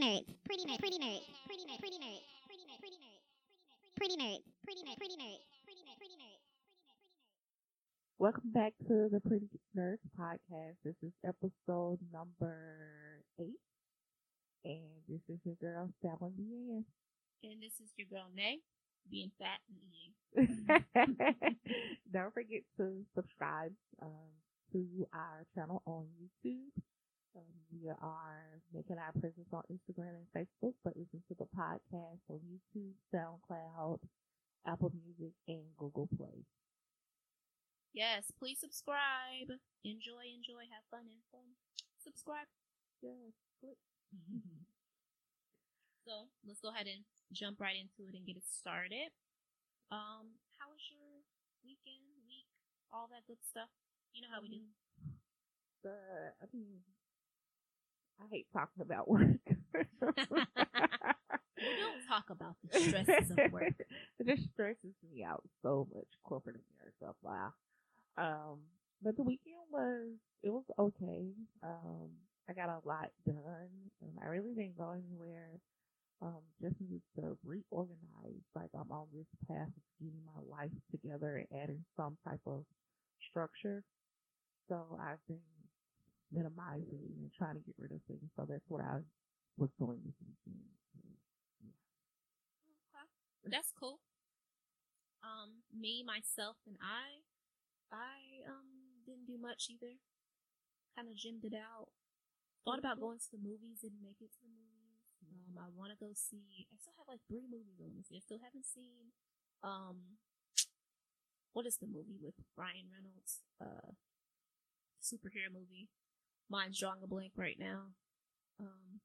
nerds, pretty nerds, pretty nerds, pretty nerds, pretty nerds, pretty nerds, pretty nerds, pretty nerds, pretty nerds, pretty nerds, pretty nerds, pretty nerds. Welcome back to the Pretty Nerds podcast. This is episode number eight, and this is your girl Stalin BN. And this is your girl Nay, being fat and eating. Don't forget to subscribe um, to our channel on YouTube. Um, we are making our presence on Instagram and Facebook, but listen to the podcast on YouTube, SoundCloud, Apple Music, and Google Play. Yes, please subscribe. Enjoy, enjoy, have fun, and fun. Subscribe. Yes, click. So let's go ahead and jump right into it and get it started. Um, how was your weekend, week, all that good stuff? You know how we do. The, I mean, I hate talking about work. We don't talk about the stresses of work. it just stresses me out so much, corporate America. Wow. Um, but the weekend was it was okay. Um, I got a lot done, and I really didn't go anywhere. Um, just need to reorganize. Like I'm on this path of getting my life together and adding some type of structure. So I've been minimizing and trying to get rid of things. So that's what I was doing this weekend. Okay. That's cool. Um, me, myself, and I, I um didn't do much either. Kind of gymmed it out. Thought about going to the movies, didn't make it to the movies. Um, I want to go see. I still have like three movies on this. I still haven't seen. Um, what is the movie with Ryan Reynolds? Uh, superhero movie. Mine's drawing a blank right now. Um,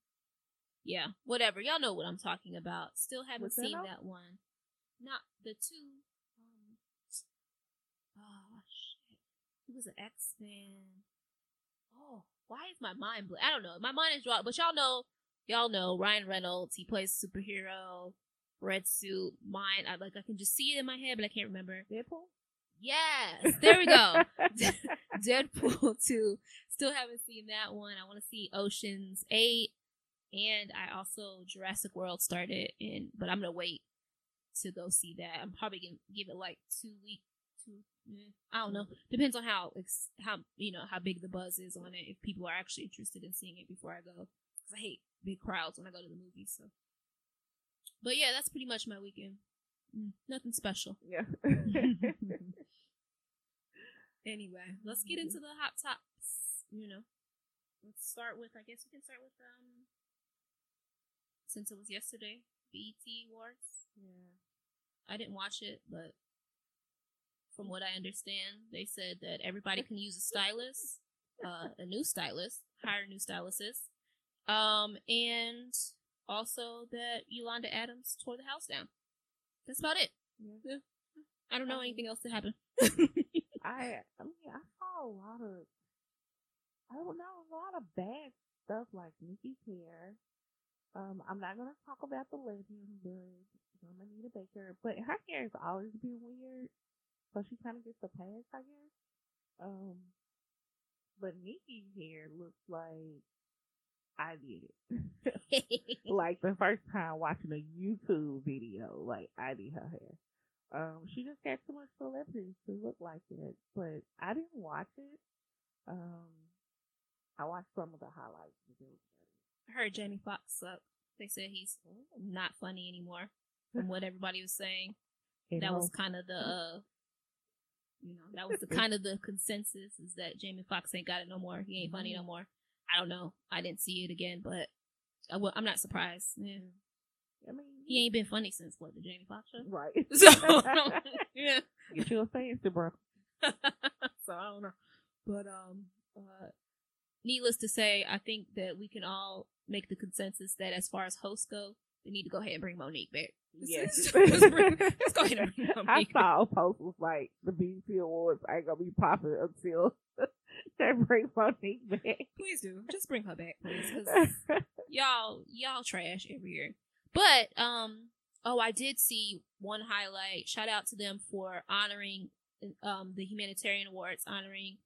yeah, whatever. Y'all know what I'm talking about. Still haven't that seen that one. Not the two. Um, oh shit! It was an X Man. Oh, why is my mind blank? I don't know. My mind is drawn, but y'all know, y'all know Ryan Reynolds. He plays superhero, red suit. Mine, I like. I can just see it in my head, but I can't remember. Deadpool? Yes, there we go. Deadpool 2. Still haven't seen that one. I want to see Oceans 8. And I also Jurassic World started in, but I'm gonna wait to go see that. I'm probably gonna give it like two weeks two. eh, I don't know. Depends on how how you know how big the buzz is on it. If people are actually interested in seeing it before I go, because I hate big crowds when I go to the movies. So, but yeah, that's pretty much my weekend. Mm, nothing special. Yeah. Anyway, let's get into the hot tops. You know, let's start with. I guess we can start with um. Since it was yesterday, BET Awards. yeah. I didn't watch it, but from what I understand, they said that everybody can use a stylist, uh, a new stylist, hire a new stylist, um, and also that Yolanda Adams tore the house down. That's about it. Yeah. I don't know Um, anything else that happened. I I mean I saw a lot of I don't know a lot of bad stuff like Nikki's hair. Um, I'm not gonna talk about the legend, but I'm Anita Baker. But her hair has always been weird, so she kind of gets a pass, I guess. Um, but Nikki's hair looks like I did it. like the first time watching a YouTube video, like I did her hair. Um, she just got too much celebrities to look like it, but I didn't watch it. Um, I watched some of the highlights. it I heard Jamie Foxx sucked. They said he's not funny anymore from what everybody was saying. better. That was kind of the, uh, you know, that was the kind of the consensus is that Jamie Foxx ain't got it no more. He ain't funny no more. I don't know. I didn't see it again, but I'm not surprised. Yeah. I mean, He ain't been funny since what the Jamie Foxx show. right. So yeah. Get you a fancy, bro. so I don't know. But um uh needless to say, I think that we can all make the consensus that as far as hosts go, they need to go ahead and bring Monique back. Yes. Just bring- let's go ahead and bring I Monique back. saw a post was like the BET Awards ain't gonna be popping until they bring Monique back. Please do. Just bring her back, please. y'all y'all trash every year. But um oh I did see one highlight. Shout out to them for honoring um the humanitarian awards, honoring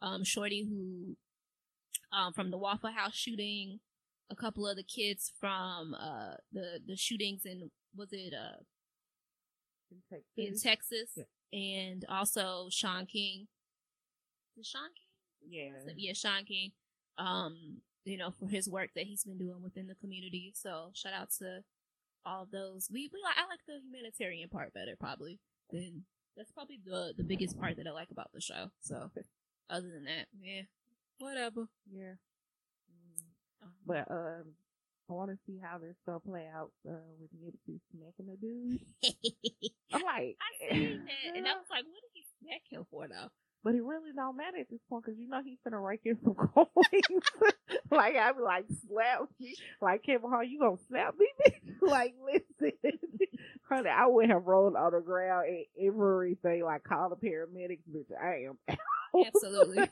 um Shorty who um from the Waffle House shooting a couple of the kids from uh the the shootings in was it uh In Texas. in Texas Yeah. and also Shaun King. Is Shaun King? Yeah. Yeah, Shaun King. Um, you know, for his work that he's been doing within the community. So shout out to all those. We we like I like the humanitarian part better probably than that's probably the the biggest part that I like about the show. So other than that, yeah, whatever. Yeah. But um, I want to see how this gonna play out uh, with Nipsey smacking the dude. I'm like, I seen that and I was like, what did he smack him for though? but it really don't matter at this point because you know he's gonna rake in some coins. like I be like, slap me, like Kevin Hart, you gonna slap me, like listen, honey, I would have rolled on the ground and everything, like call the paramedics, bitch. I am out. Absolutely.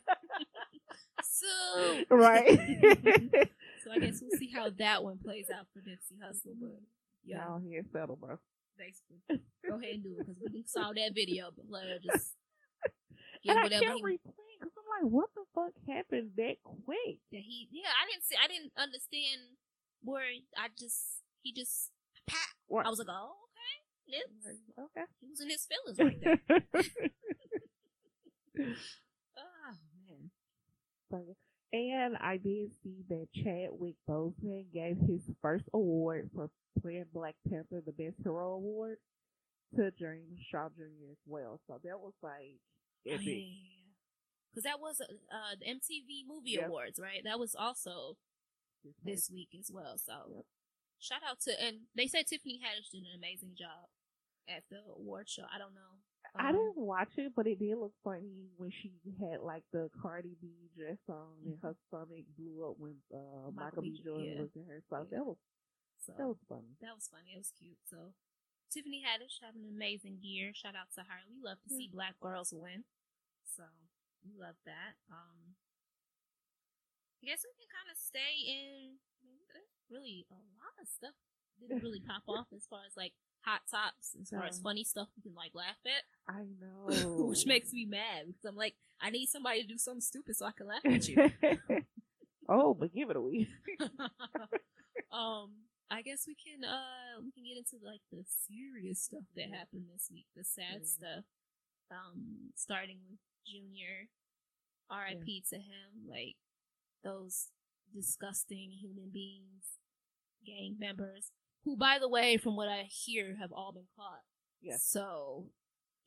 so right. So I guess we'll see how that one plays out for Nipsey Hussle. But yeah, Down here, settle, bro. basically, go ahead and do it because we saw that video. But let her just get And I whatever can't he, replay because I'm like, what the fuck happened that quick? that he. Yeah, I didn't see. I didn't understand where I just he just pat. I was like, oh okay, Nips. Okay. He was in his feelings right there. oh man. And I did see that Chadwick Boseman gave his first award for playing Black Panther, the Best Hero Award, to James Shaw Jr. as well. So that was like Oh, epic. yeah. Cause that was uh the MTV Movie Yep. Awards, right? That was also This this week as well. So Yep. shout out to and they said Tiffany Haddish did an amazing job at the award show. I don't know. I Um, didn't watch it, but it did look funny when she had like the Cardi B dress on and her stomach blew up when uh, Michael, Michael B. Jordan yeah. was in her. So Yeah. that was So that was funny. that was funny. It was cute. So Tiffany Haddish having an amazing year. Shout out to her. We love to see black girls win. So we love that. Um I guess we can kind of stay in I mean, really a lot of stuff didn't really pop off as far as like hot tops, as far as No. funny stuff we can like laugh at. I know. Which makes me mad because I'm like, I need somebody to do something stupid so I can laugh at you. oh, but give it a week. um, I guess we can uh we can get into like the serious stuff that happened this week, the sad Yeah. stuff. Um, starting with Junior, R.I.P. to him. Like those disgusting human beings, gang members, who, by the way, from what I hear, have all been caught. Yes. So,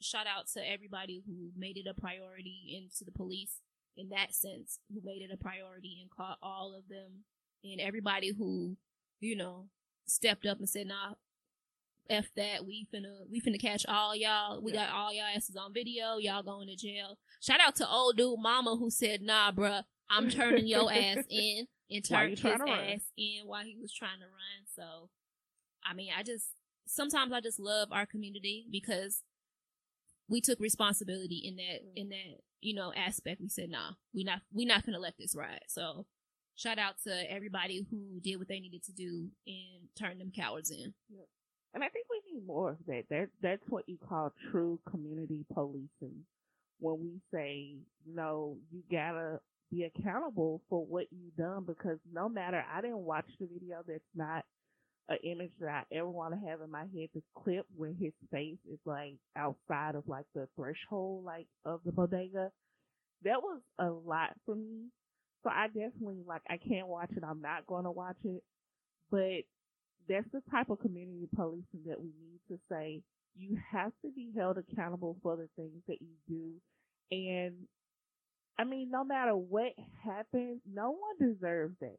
shout out to everybody who made it a priority and to the police in that sense, who made it a priority and caught all of them, and everybody who, you know, stepped up and said, "Nah, f that. We finna, we finna catch all y'all. We Yeah. got all y'all asses on video. Y'all going to jail." Shout out to old dude mama who said, "Nah, bruh, I'm turning your ass in." And turned his ass in while he was trying to run. So, I mean, I just sometimes I just love our community because we took responsibility in that mm. in that you know aspect. We said, "Nah, we not we not gonna let this ride." So, shout out to everybody who did what they needed to do and turned them cowards in. And I think we need more of that. That that's what you call true community policing. When we say, no, you gotta be accountable for what you've done because no matter I didn't watch the video, that's not an image that I ever want to have in my head. The clip when his face is like outside of like the threshold like of the bodega. That was a lot for me. So I definitely like I can't watch it. I'm not gonna watch it. But that's the type of community policing that we need to say you have to be held accountable for the things that you do. And I mean, no matter what happens, no one deserves that.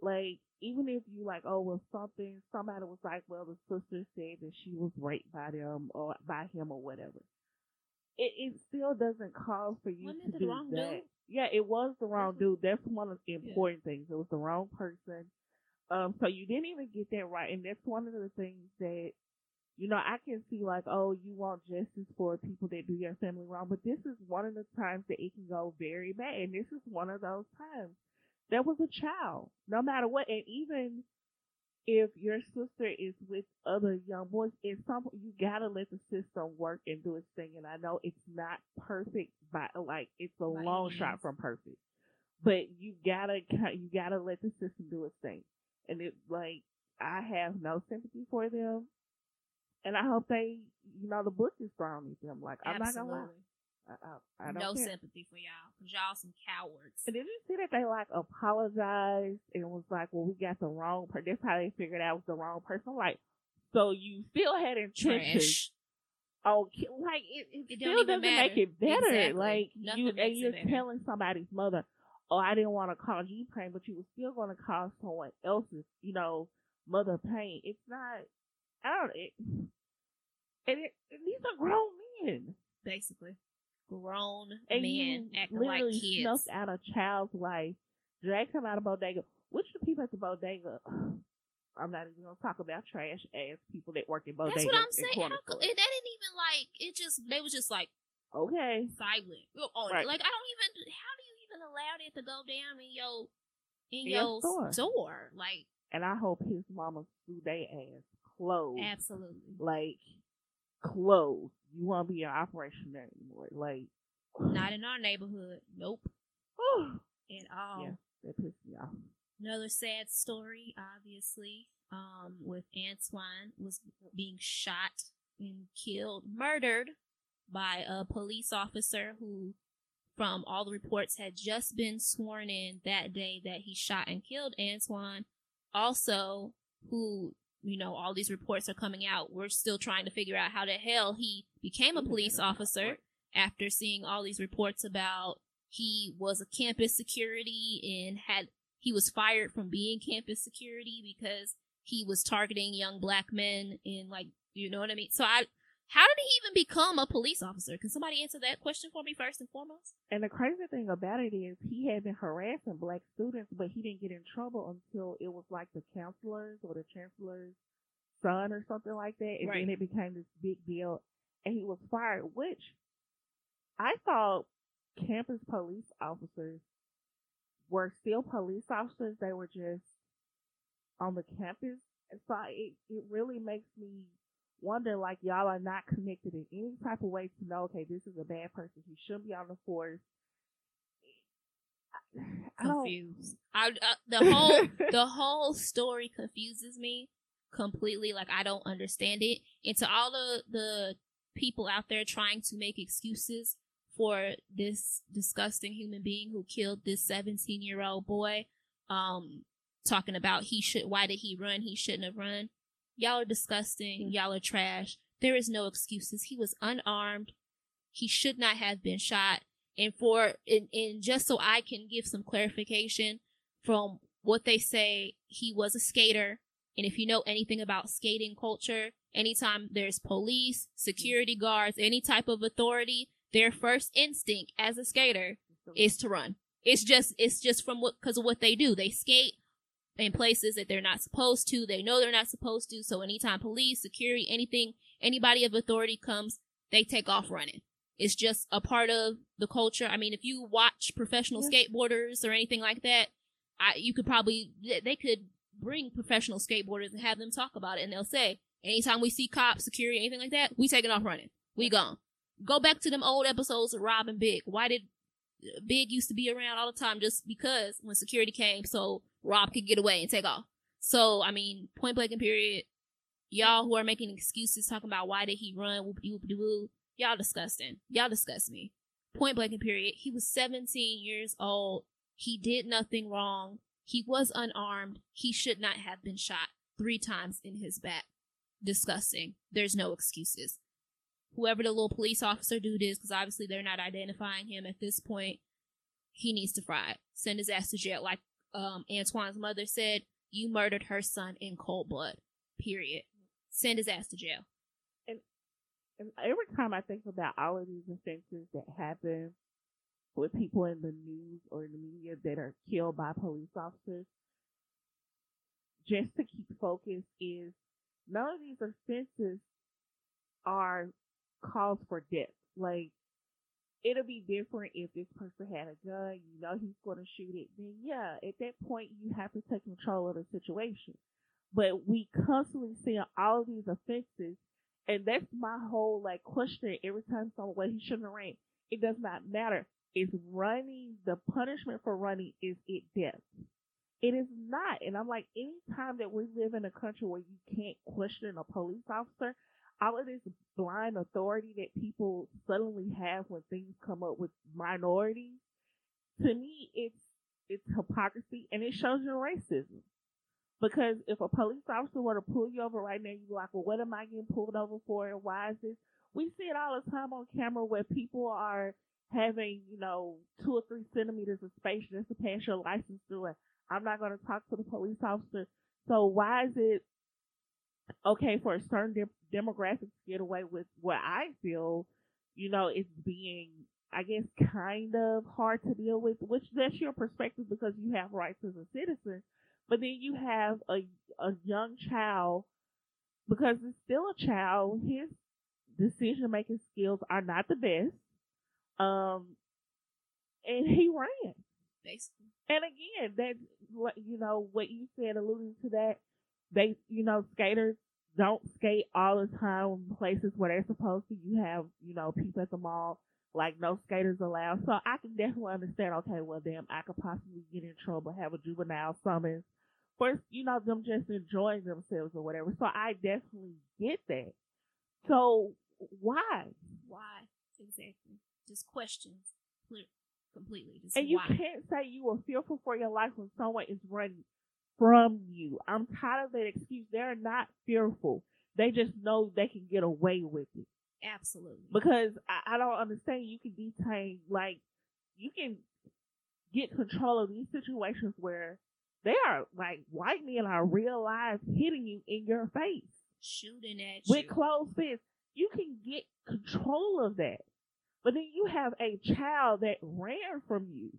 Like, even if you like, oh, well, something, somebody was like, well, the sister said that she was raped by them or by him or whatever. It, it still doesn't call for you Wasn't to it the do wrong that. dude? Yeah, it was the wrong dude. That's one of the important things. It was the wrong person. Um, so you didn't even get that right, and that's one of the things that, you know, I can see like, oh, you want justice for people that do your family wrong, but this is one of the times that it can go very bad, and this is one of those times. There was a child, no matter what, and even if your sister is with other young boys, it's some you gotta let the system work and do its thing. And I know it's not perfect, but like it's a By long any shot from perfect. But you gotta you gotta let the system do its thing. and it like I have no sympathy for them, and I hope they, you know, the book is thrown at them. Like I'm not gonna lie. I, I, No care. sympathy for y'all, cause y'all some cowards. And did you see that they like apologized and was like, "Well, we got the wrong person." That's how they figured out it was the wrong person. Like, so you still had intentions. Oh, like it, it, It still doesn't matter. make it better. Exactly. Like Nothing you and you're telling somebody's mother, "Oh, I didn't want to cause you pain, but you were still going to cause someone else's, you know, mother pain." It's not. I don't. It, and, it, and these are grown men. Basically, grown and men acting like literally kids. snuffed out a child's life, dragged him out of bodega. Which the people at the bodega? I'm not even gonna talk about trash ass people that work in bodegas. That's what I'm saying. How that didn't even like it. Just they was just like Okay, silent on oh, Right. it. Like I don't even. How do you even allow that to go down in your in In your store. store? Like and I hope his mama sue they ass closed, absolutely like closed. You won't be in operation there anymore. Like, not in our neighborhood. Nope, at all. Yeah. that pissed me off. Another sad story, obviously, um, with Antwon was being shot and killed, murdered by a police officer who, from all the reports, had just been sworn in that day that he shot and killed Antwon. Also, who, you know, all these reports are coming out. We're still trying to figure out how the hell he became a police officer after seeing all these reports about he was a campus security and had he was fired from being campus security because he was targeting young black men in like you know what I mean. So I how did he even become a police officer? Can somebody answer that question for me first and foremost? And the crazy thing about it is he had been harassing black students, but he didn't get in trouble until it was like the counselors or the chancellor's son or something like that. And Right. then it became this big deal and he was fired, which I thought campus police officers were still police officers. They were just on the campus. And so it, it really makes me wonder like y'all are not connected in any type of way to know okay this is a bad person he shouldn't be on the force I Confused. I, uh, the whole the whole story confuses me completely. Like I don't understand it. And to all the the people out there trying to make excuses for this disgusting human being who killed this 17 year old boy, um, talking about he should why did he run? He shouldn't have run. Y'all are disgusting. Mm. Y'all are trash. There is no excuses. He was unarmed. He should not have been shot and for and, and just so I can give some clarification from what they say, he was a skater. And if you know anything about skating culture, anytime there's police, security guards, any type of authority, their first instinct as a skater is to run. It's just it's just from what because of what they do. They skate in places that they're not supposed to. They know they're not supposed to. So anytime police, security, anything, anybody of authority comes, they take off running. It's just a part of the culture. I mean, if you watch professional skateboarders or anything like that, I, you could probably, they- they could bring professional skateboarders and have them talk about it and they'll say, anytime we see cops, security, anything like that, we taking off running. We gone. Go back to them old episodes of Rob and Big. Why did Big used to be around all the time just because when security came so Rob could get away and take off. So, I mean, point blank and period, y'all who are making excuses talking about why did he run, y'all disgusting. Y'all disgust me. Point blank and period. He was 17 years old. He did nothing wrong. He was unarmed. He should not have been shot three times in his back. Disgusting. There's no excuses. Whoever the little police officer dude is, because obviously they're not identifying him at this point, he needs to fry. Send his ass to jail. Like um, Antwon's mother said, you murdered her son in cold blood. Period. Send his ass to jail. And every time I think about all of these offenses that happen with people in the news or in the media that are killed by police officers, just to keep focus is none of these offenses are cause for death. Like, it'll be different if this person had a gun, you know he's going to shoot it, then yeah, at that point you have to take control of the situation. But we constantly see all of these offenses and that's my whole like question every time someone well he shouldn't have ran. It does not matter. Is running the punishment for running is it death? it is not. And I'm like, anytime that we live in a country where you can't question a police officer, all of this blind authority that people suddenly have when things come up with minorities, to me, it's it's hypocrisy and it shows your racism. Because if a police officer were to pull you over right now, you're like, well, what am I getting pulled over for? And why is this? We see it all the time on camera where people are having, you know, two or three centimeters of space just to pass your license through it. I'm not going to talk to the police officer. So why is it okay for a certain de- demographic to get away with what I feel, you know, it's being, I guess, kind of hard to deal with, which that's your perspective because you have rights as a citizen. But then you have a, a young child, because it's still a child, his decision making skills are not the best. Um, and he ran. Basically. And again, that's what you know what you said, alluding to that. They, you know, skaters don't skate all the time in places where they're supposed to. You have, you know, people at the mall like no skaters allowed. So I can definitely understand. Okay, well, damn, I could possibly get in trouble, have a juvenile summons for you know them just enjoying themselves or whatever. So I definitely get that. So why? Why exactly? Just questions, completely. Just and you why? can't say you were fearful for your life when someone is running from you. I'm tired of that excuse. They're not fearful. They just know they can get away with it. Absolutely. Because I, I don't understand. You can detain, like, you can get control of these situations where they are, like, white men are real live hitting you in your face. Shooting at With you. With closed fists. You can get control of that. But then you have a child that ran from you,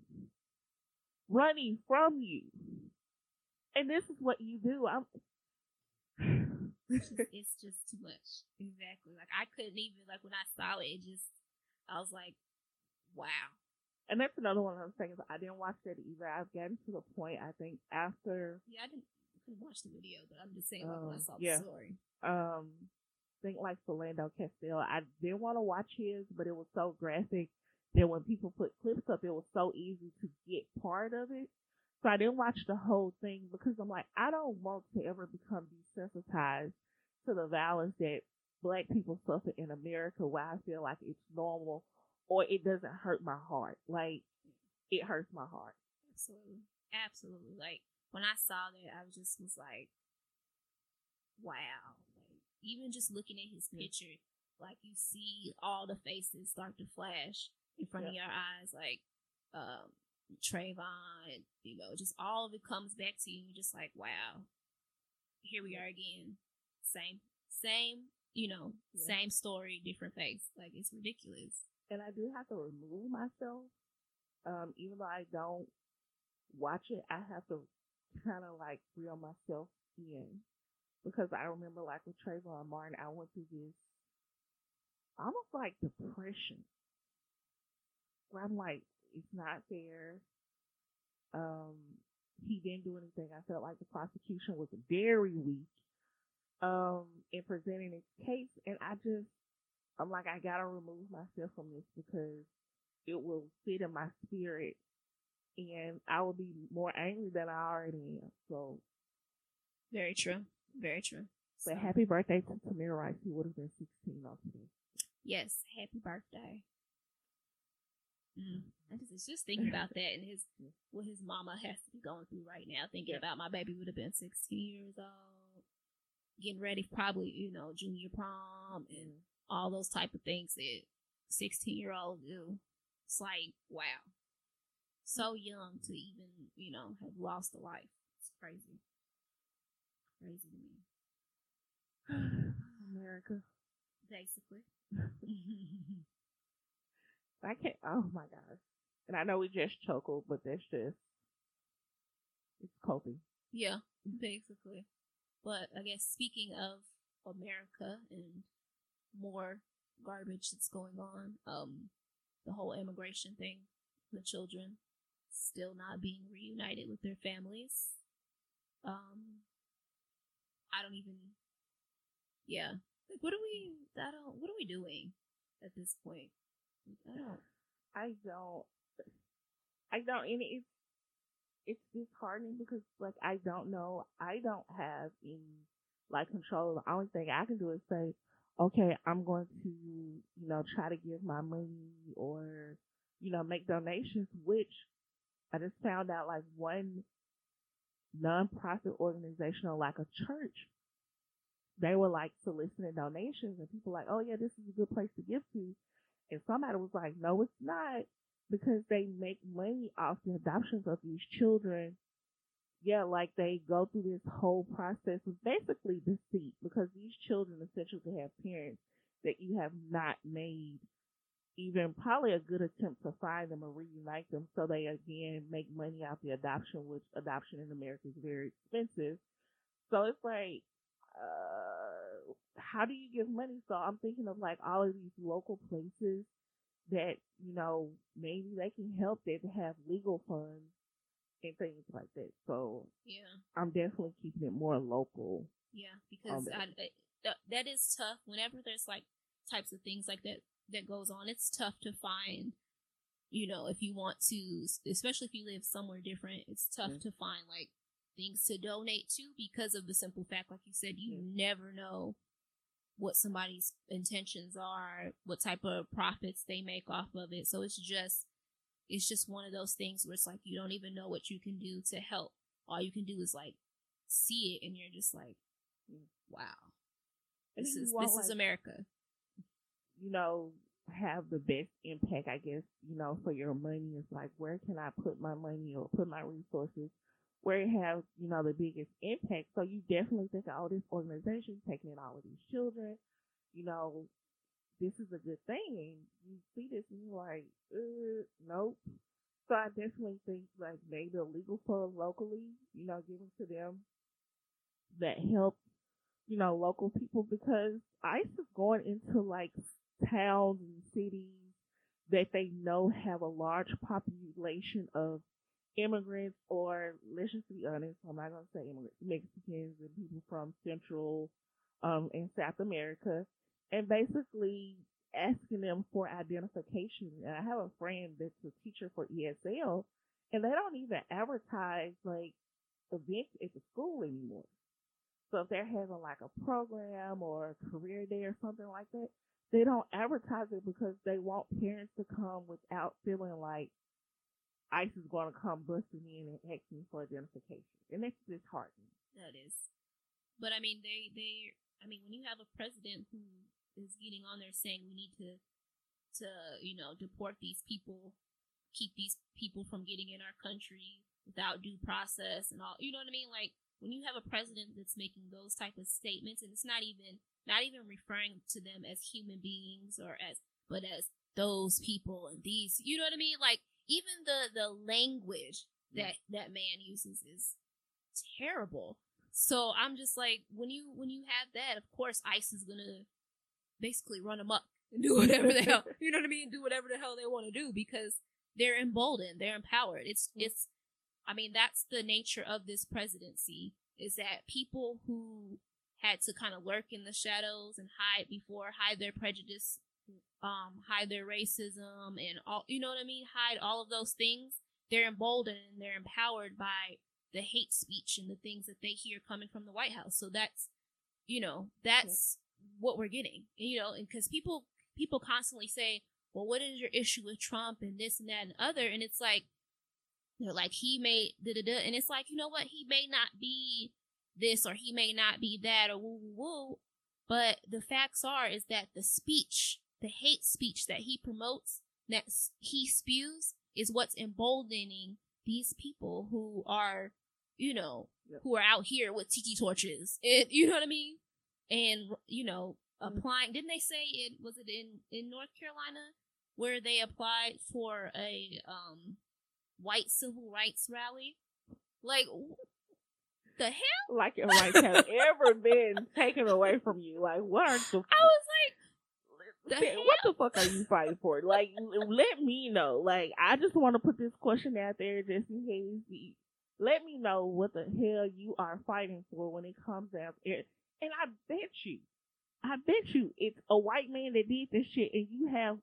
running from you. And this is what you do. I'm. it's, just, it's just too much. Exactly. Like I couldn't even like when I saw it, it just I was like, wow. And that's another one of those things. I didn't watch it either. I've gotten to the point. I think after Yeah, I didn't, couldn't watch the video, but I'm just saying like when I Um, saw yeah. the story. um, think like Philando Castile. I didn't want to watch his, but it was so graphic that when people put clips up, it was so easy to get part of it. So I didn't watch the whole thing because I'm like, I don't want to ever become desensitized to the violence that black people suffer in America where I feel like it's normal or it doesn't hurt my heart. Like, it hurts my heart. Absolutely. Absolutely. Like when I saw that I was just was like, wow. Like even just looking at his picture, like you see all the faces start to flash in front of your eyes, like um Trayvon, you know, just all of it comes back to you. You're just like, wow, here we are again. Same, same, you know, Yeah. same story, different face. Like it's ridiculous. and I do have to remove myself. Um, even though I don't watch it, I have to kind of like reel myself in because I remember like with Trayvon Martin, I went through this almost like depression where I'm like, it's not fair. Um, he didn't do anything. I felt like the prosecution was very weak um in presenting its case, and I just I'm like, I gotta remove myself from this because it will sit in my spirit and I will be more angry than I already am. So, Very true. Very true. but So- happy birthday to Tamir Rice. He would have been 16 on today. Yes, happy birthday. Mm. I just, it's just thinking about that and his what his mama has to be going through right now. Thinking Yeah. about my baby would have been 16 years old, getting ready for probably you know junior prom and all those type of things that 16 year old do. It's like wow, so young to even you know have lost a life. It's crazy, crazy to me. America. Basically. I can't, oh my gosh. And I know we just chuckled, but that's just, it's coping. Yeah, basically. But I guess speaking of America and more garbage that's going on, um, the whole immigration thing, the children still not being reunited with their families. Um, I don't even, yeah. Like, what are we, don't, what are we doing at this point? I don't, I don't, I don't, and it's, it's disheartening because like I don't know, I don't have any like control. The only thing I can do is say, okay, I'm going to you know try to give my money or you know make donations, which I just found out like one nonprofit organization or like a church, they were like soliciting donations and people like, oh yeah, this is a good place to give to. And somebody was like, no, it's not because they make money off the adoptions of these children. Yeah, like they go through this whole process of basically deceit because these children essentially have parents that you have not made even probably a good attempt to find them or reunite them so they again make money off the adoption, which adoption in America is very expensive. So it's like, uh, how do you give money? So I'm thinking of like all of these local places that, you know, maybe they can help that have legal funds and things like that. So Yeah. I'm definitely keeping it more local. Yeah, because that. I, I, that is tough. Whenever there's like types of things like that that goes on, it's tough to find. You know, if you want to, especially if you live somewhere different, it's tough Yeah. to find like things to donate to because of the simple fact, like you said, you Yeah. never know what somebody's intentions are, what type of profits they make off of it. So it's just, it's just one of those things where it's like you don't even know what you can do to help. All you can do is like see it, and you're just like, wow, this is this is America. you know, have the best impact, I guess, you know, for your money is like, where can I put my money or put my resources where it has, you know, the biggest impact. So you definitely think, oh, this organization taking in all of these children, you know, this is a good thing. You see this and you're like, uh, nope. So I definitely think like maybe a legal fund locally, you know, given to them that helps, you know, local people because ICE is going into like towns and cities that they know have a large population of immigrants or let's just be honest, I'm not gonna say immigrants, Mexicans and people from Central um and South America and basically asking them for identification. And I have a friend that's a teacher for ESL and they don't even advertise like events at the school anymore. So if they're having like a program or a career day or something like that, they don't advertise it because they want parents to come without feeling like ICE is going to come busting in and asking for identification. And that's disheartening. That is. But I mean, they they. I mean, when you have a president who is getting on there saying we need to to you know deport these people, keep these people from getting in our country without due process and all, you know what I mean? Like when you have a president that's making those type of statements, and it's not even not even referring to them as human beings or as but as those people and these, you know what I mean? Like even the the language mm. that that man uses is terrible. So I'm just like, when you when you have that, of course, ICE is gonna basically run them up and do whatever the hell you know what I mean, do whatever the hell they want to do because they're emboldened, they're empowered. It's Yeah. it's, I mean, that's the nature of this presidency is that people who had to kind of lurk in the shadows and hide before, hide their prejudice, um, hide their racism and all, you know what I mean, hide all of those things. They're emboldened and they're empowered by the hate speech and the things that they hear coming from the White House. So that's, you know, that's what we're getting, you know, and because people people constantly say, well, what is your issue with Trump and this and that and other, and it's like they're like he may da da da, and it's like you know what, he may not be this or he may not be that or woo woo woo, but the facts are is that the speech, the hate speech that he promotes, that he spews, is what's emboldening these people who are, you know, Yep. who are out here with tiki torches. It, you know what I mean? And you know, Mhm. applying. Didn't they say it was it in in North Carolina where they applied for a um white civil rights rally? Like the hell? Like your rights have ever been taken away from you. Like, what are the I was like, the what the fuck are you fighting for? Like, let me know. Like, I just want to put this question out there just in case. Let me know what the hell you are fighting for when it comes out. And I bet you, I bet you, it's a white man that did this shit, and you have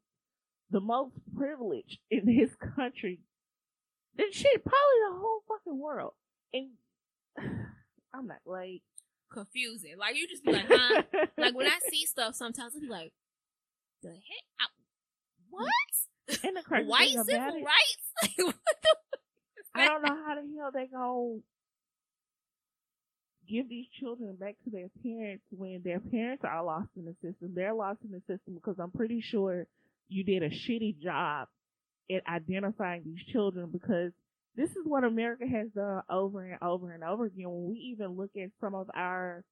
the most privilege in this country then shit, probably the whole fucking world. And I'm not like Confusing. Like you just be like, huh? like when I see stuff, sometimes I be like, the heck? I, what? and the crazy White thing civil about it, rights? Like. I don't know how the hell they gonna give these children back to their parents when their parents are lost in the system. They're lost in the system because I'm pretty sure you did a shitty job at identifying these children because this is what America has done over and over and over again. When we even look at some of our,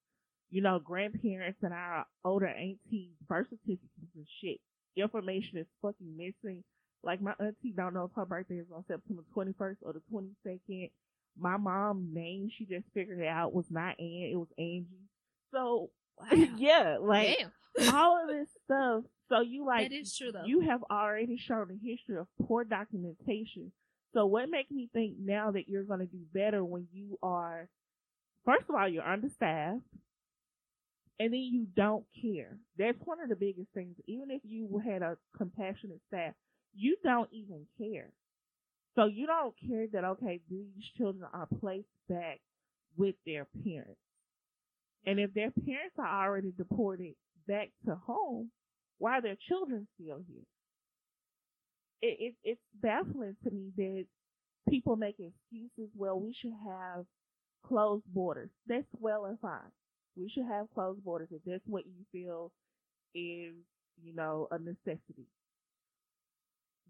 you know, grandparents and our older aunties' birth certificates and shit, information is fucking missing. Like my auntie don't know if her birthday is on September 21st or the 22nd. My mom's name, she just figured it out, was not Ann, it was Angie. So, Wow. yeah, like all of this stuff. So you like that is true though. you have already shown a history of poor documentation. So what makes me think now that you're going to do better when you are, first of all, you're understaffed, and then you don't care. That's one of the biggest things. Even if you had a compassionate staff, you don't even care. So you don't care that okay, these children are placed back with their parents, and if their parents are already deported back to home, why are their children still here? it, it it's baffling to me that people make excuses. Well, we should have closed borders. That's well and fine. We should have closed borders if that's what you feel is, you know, a necessity.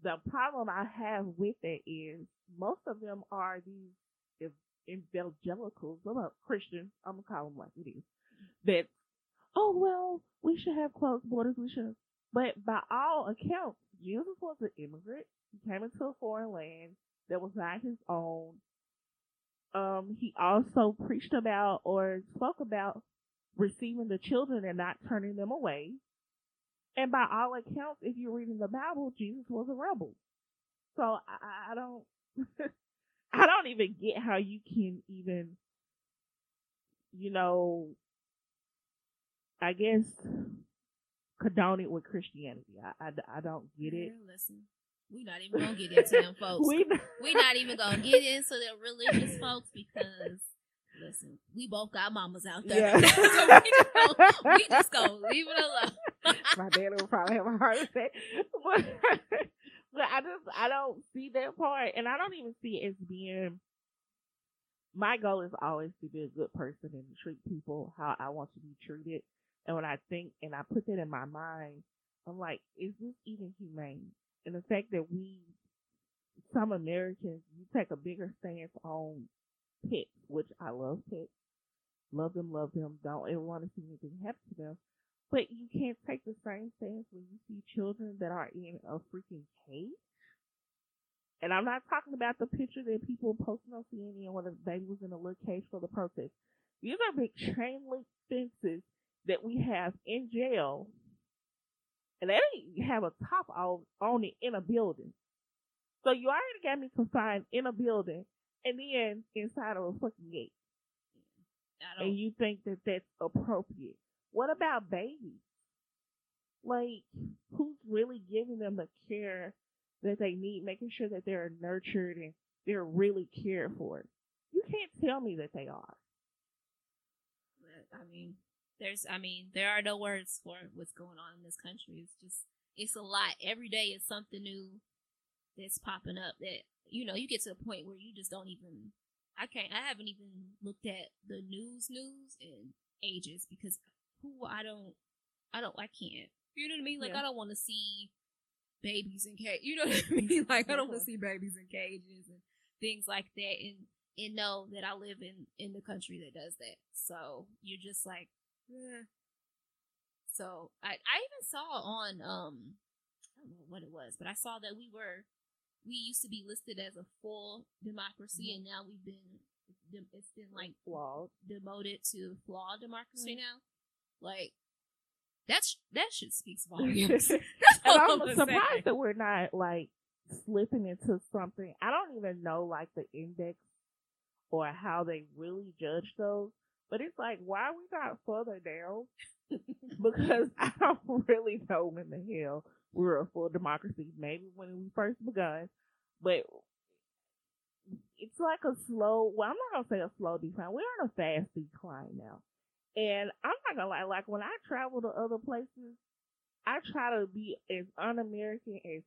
The problem I have with it is most of them are these ev- evangelicals, about Christians? I'm gonna call them like it is. That, oh well, we should have closed borders. We should, but by all accounts, Jesus was an immigrant. He came into a foreign land that was not his own. Um, he also preached about or spoke about receiving the children and not turning them away. And by all accounts, if you're reading the Bible, Jesus was a rebel. So I, I don't, I don't even get how you can even, you know, I guess condone it with Christianity. I, I, I don't get it. Listen, we not even gonna get into them folks. We, we not even gonna get into the religious folks because listen, we both got mamas out there. Yeah. so we just, gonna, we just leave it alone. my dad will probably have a heart attack. But, but I just I don't see that part, and I don't even see it as being. My goal is always to be a good person and treat people how I want to be treated. And when I think and I put that in my mind, I'm like, is this even humane? And the fact that we, some Americans, you take a bigger stance on pets, which I love pets, love them, love them, don't ever want to see anything happen to them. But you can't take the same stance when you see children that are in a freaking cage. And I'm not talking about the picture that people posting on CNN where the baby was in a little cage for the protest. These are big chain link fences that we have in jail. And they don't have a top on it in a building. So you already got me confined in a building and then inside of a fucking gate and you think that that's appropriate. What about babies? Like, who's really giving them the care that they need, making sure that they're nurtured and they're really cared for? You can't tell me that they are. I mean, there's, I mean, there are no words for what's going on in this country. It's just, it's a lot. Every day is something new that's popping up that, you know, you get to a point where you just don't even, I can't, I haven't even looked at the news news in ages because who, I don't, I don't, I can't. You know what I mean? Like, Yeah. I don't want to see babies in cages. You know what I mean? Like, I don't want to see babies in cages and things like that. And, and know that I live in in the country that does that. So you're just like, eh. so I I even saw on um I don't know what it was, but I saw that we were we used to be listed as a full democracy, mm-hmm. and now we've been it's been like Flawed. demoted to flawed democracy mm-hmm. now. Like that's that shit speaks volumes. and I'm surprised say. that we're not like slipping into something. I don't even know like the index or how they really judge those. But it's like, why are we not further down? because I don't really know when the hell were a full democracy. Maybe when we first begun, but it's like a slow. Well, I'm not gonna say a slow decline. We're on a fast decline now, and I'm not gonna lie. Like when I travel to other places, I try to be as un-American as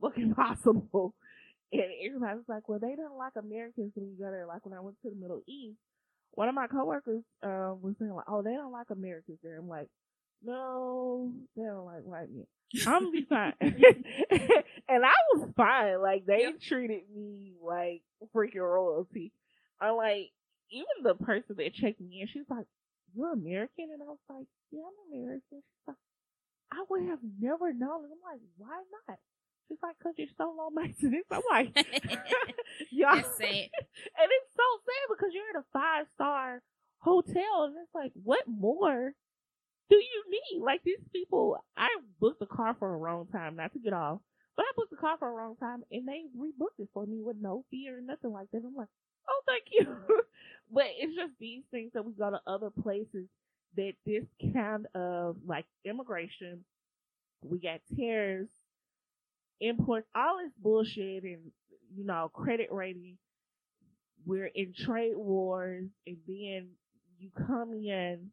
fucking possible. And everybody's like, well, they don't like Americans when you go there. Like when I went to the Middle East, one of my coworkers uh, was saying like, oh, they don't like Americans there. I'm like, no, they don't like white men. I'm gonna be fine. and I was fine. Like they Yep. treated me like freaking royalty. I like even the person that checked me in. She's like, "You're American," and I was like, "Yeah, I'm American." She's like, "I would have never known." And I'm like, "Why not?" She's like, "Cause you're so low maintenance." I'm like, "Y'all," and it's so sad because you're in a five star hotel, and it's like, what more do you need? Like these people, I booked a car for a wrong time, not to get off, but I booked a car for a wrong time, and they rebooked it for me with no fee or nothing like that. I'm like, oh, thank you. but it's just these things that we go to other places that this kind of like immigration, we got tariffs, imports, all this bullshit, and you know, credit rating we're in trade wars and then you come in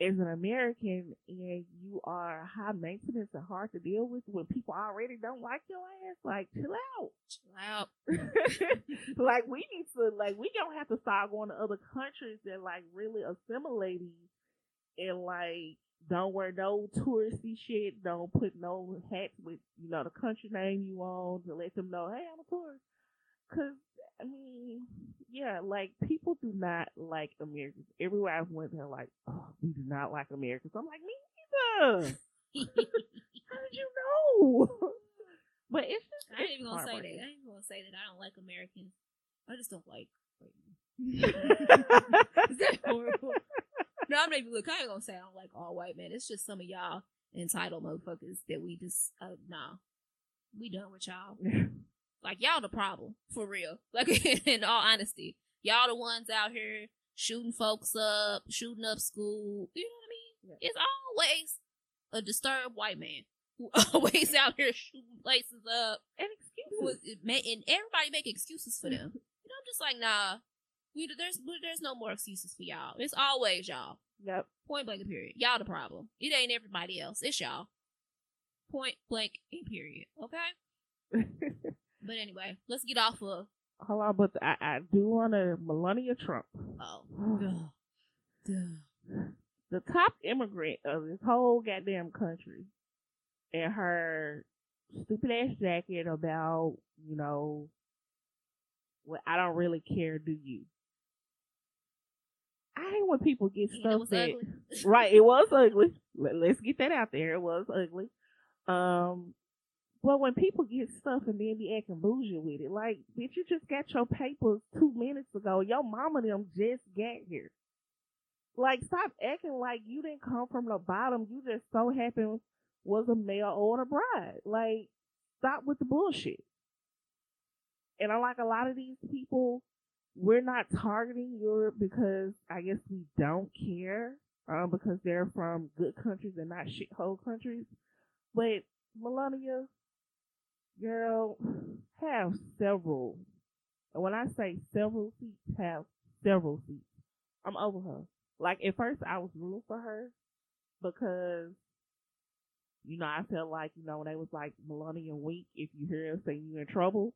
as an American and you are high maintenance and hard to deal with when people already don't like your ass, like chill out. Chill out. like we need to like we don't have to start going to other countries and like really assimilating and like don't wear no touristy shit, don't put no hats with, you know, the country name you on to let them know, hey, I'm a tourist. Cause I mean, yeah, like people do not like Americans. Everywhere I've went, they're like, "Oh, we do not like Americans." I'm like, me neither. How did you know? but it's just I ain't even gonna say that. I ain't even gonna say that I don't like Americans. I just don't like. Is that horrible? No, I'm not even look. I ain't gonna say I don't like all white men. It's just some of y'all entitled motherfuckers that we just uh nah. We done with y'all. Like y'all the problem for real. Like in all honesty, y'all the ones out here shooting folks up, shooting up school. You know what I mean? Yeah. It's always a disturbed white man who always out here shooting places up. and excuses. and everybody make excuses for them. You know, I'm just like, nah. We there's there's no more excuses for y'all. It's always y'all. Yep. Point blank period. Y'all the problem. It ain't everybody else. It's y'all. Point blank period. Okay. But anyway, let's get off of Hold on, but I, I do want to Melania Trump. oh, duh, duh. the top immigrant of this whole goddamn country and her stupid ass jacket about, you know, well, I don't really care, do you? I hate when people get stuff it that ugly. right, it was ugly. Let, let's get that out there. It was ugly. Um, but when people get stuff and then be acting bougie with it, like, bitch, you just got your papers two minutes ago. Your mama them just got here. Like, stop acting like you didn't come from the bottom. You just so happened was a male or a bride. Like, stop with the bullshit. And I like a lot of these people, we're not targeting Europe because I guess we don't care, um, because they're from good countries and not shithole countries. But Melania, girl, have several. And when I say several seats, have several seats. I'm over her. Like at first, I was rooting for her because, you know, I felt like you know when they was like Melania weak, if you hear her say you in trouble,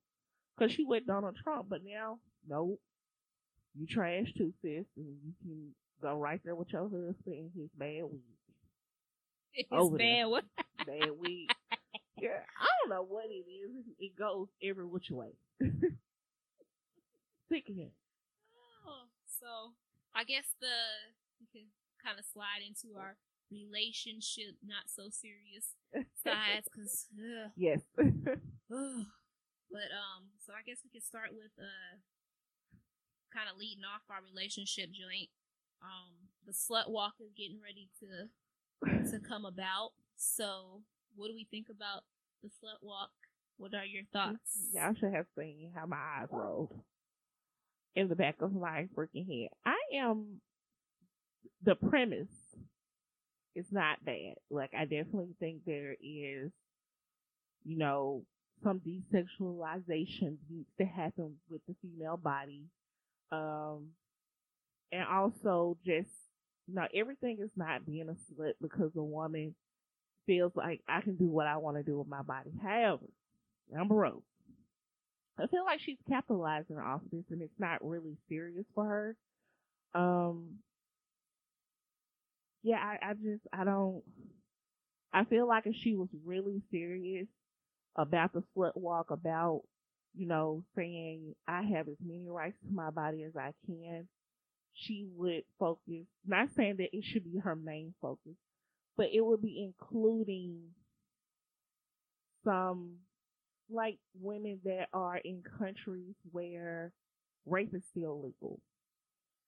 because she with Donald Trump. But now, nope, you trash too, sis, and you can go right there with your husband and his bad weed, It's Over bad. What? bad weed. Yeah, I don't know what it is. It goes every which way. Sick of him. Oh, so I guess the we can kind of slide into our relationship not so serious sides because yes. but um so i guess we could start with uh kind of leading off our relationship joint um the slut walk is getting ready to to come about so what do we think about the slut walk what are your thoughts Y'all should have seen how my eyes rolled in the back of my freaking head. I am the premise is not bad. Like I definitely think there is, you know, some desexualization needs to happen with the female body. Um, and also just, you know, everything is not being a slut because a woman feels like I can do what I want to do with my body. However, Amber Rose, I feel like she's capitalizing off this and it's not really serious for her. Um, yeah, I, I just, I don't, I feel like if she was really serious about the slut walk, about, you know, saying I have as many rights to my body as I can, she would focus, not saying that it should be her main focus, but it would be including some like women that are in countries where rape is still legal.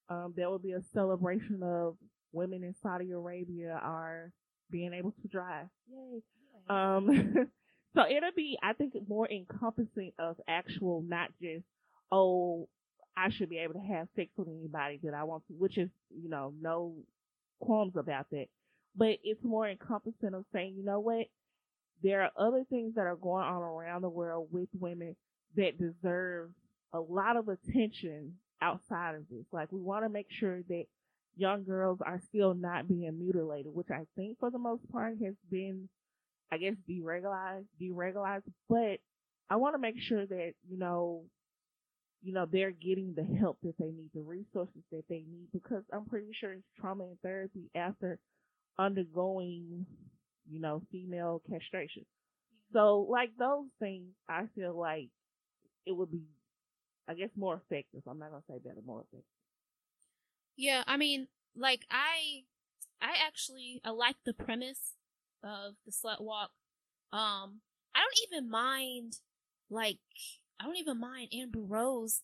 Um, there will be a celebration of women in Saudi Arabia are being able to drive. Yay. Um, so it'll be, I think, more encompassing of actual, not just, oh, I should be able to have sex with anybody that I want to, which is, you know, no qualms about that. But it's more encompassing of saying, you know what? There are other things that are going on around the world with women that deserve a lot of attention outside of this. Like we want to make sure that young girls are still not being mutilated, which I think for the most part has been, I guess, deregularized, deregularized. But I want to make sure that, you know, you know, they're getting the help that they need, the resources that they need, because I'm pretty sure it's trauma and therapy after undergoing, you know, female castration. So like those things, I feel like it would be, I guess, more effective. I'm not gonna say better, more effective. Yeah, I mean, like I, I actually I like the premise of the slut walk. Um, I don't even mind, like, I don't even mind Amber Rose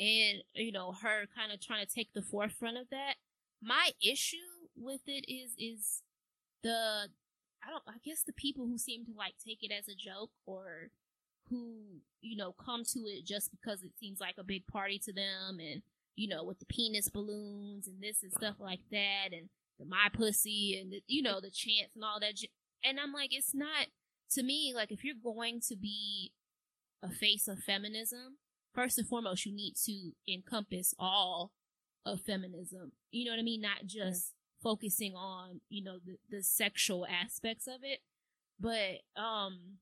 and you know her kind of trying to take the forefront of that. My issue with it is is the I don't I guess the people who seem to like take it as a joke or who you know come to it just because it seems like a big party to them and you know with the penis balloons and this and stuff like that and the my pussy and the, you know the chants and all that and I'm like it's not to me like if you're going to be a face of feminism first and foremost you need to encompass all of feminism. You know what I mean? Not just focusing on you know the, the sexual aspects of it. But um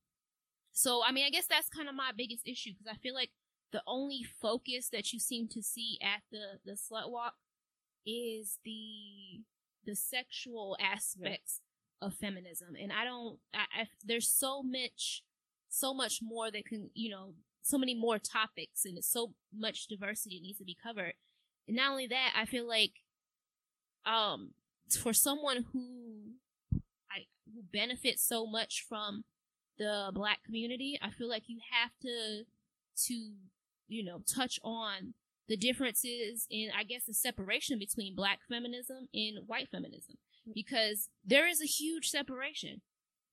so i mean i guess that's kind of my biggest issue because i feel like the only focus that you seem to see at the the slut walk is the the sexual aspects of feminism. And i don't I, I there's so much so much more that can you know so many more topics and it's so much diversity needs to be covered. And not only that i feel like um for someone who I who benefits so much from the black community, I feel like you have to to you know touch on the differences in I guess the separation between black feminism and white feminism mm. because there is a huge separation.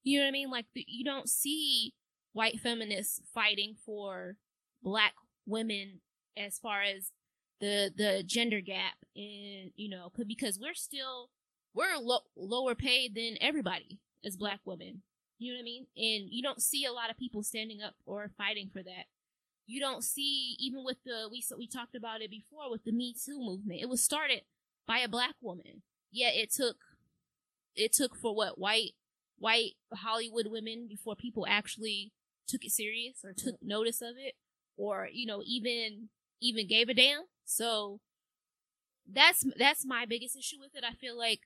You know what I mean? Like the, you don't see white feminists fighting for black women as far as the the gender gap and you know because we're still we're lo- lower paid than everybody as black women. You know what I mean? And you don't see a lot of people standing up or fighting for that. You don't see even with the we we talked about it before with the Me Too movement. It was started by a black woman. Yet it took it took for what white white Hollywood women before people actually took it serious or took mm-hmm. notice of it or you know even even gave a damn. So that's that's my biggest issue with it. I feel like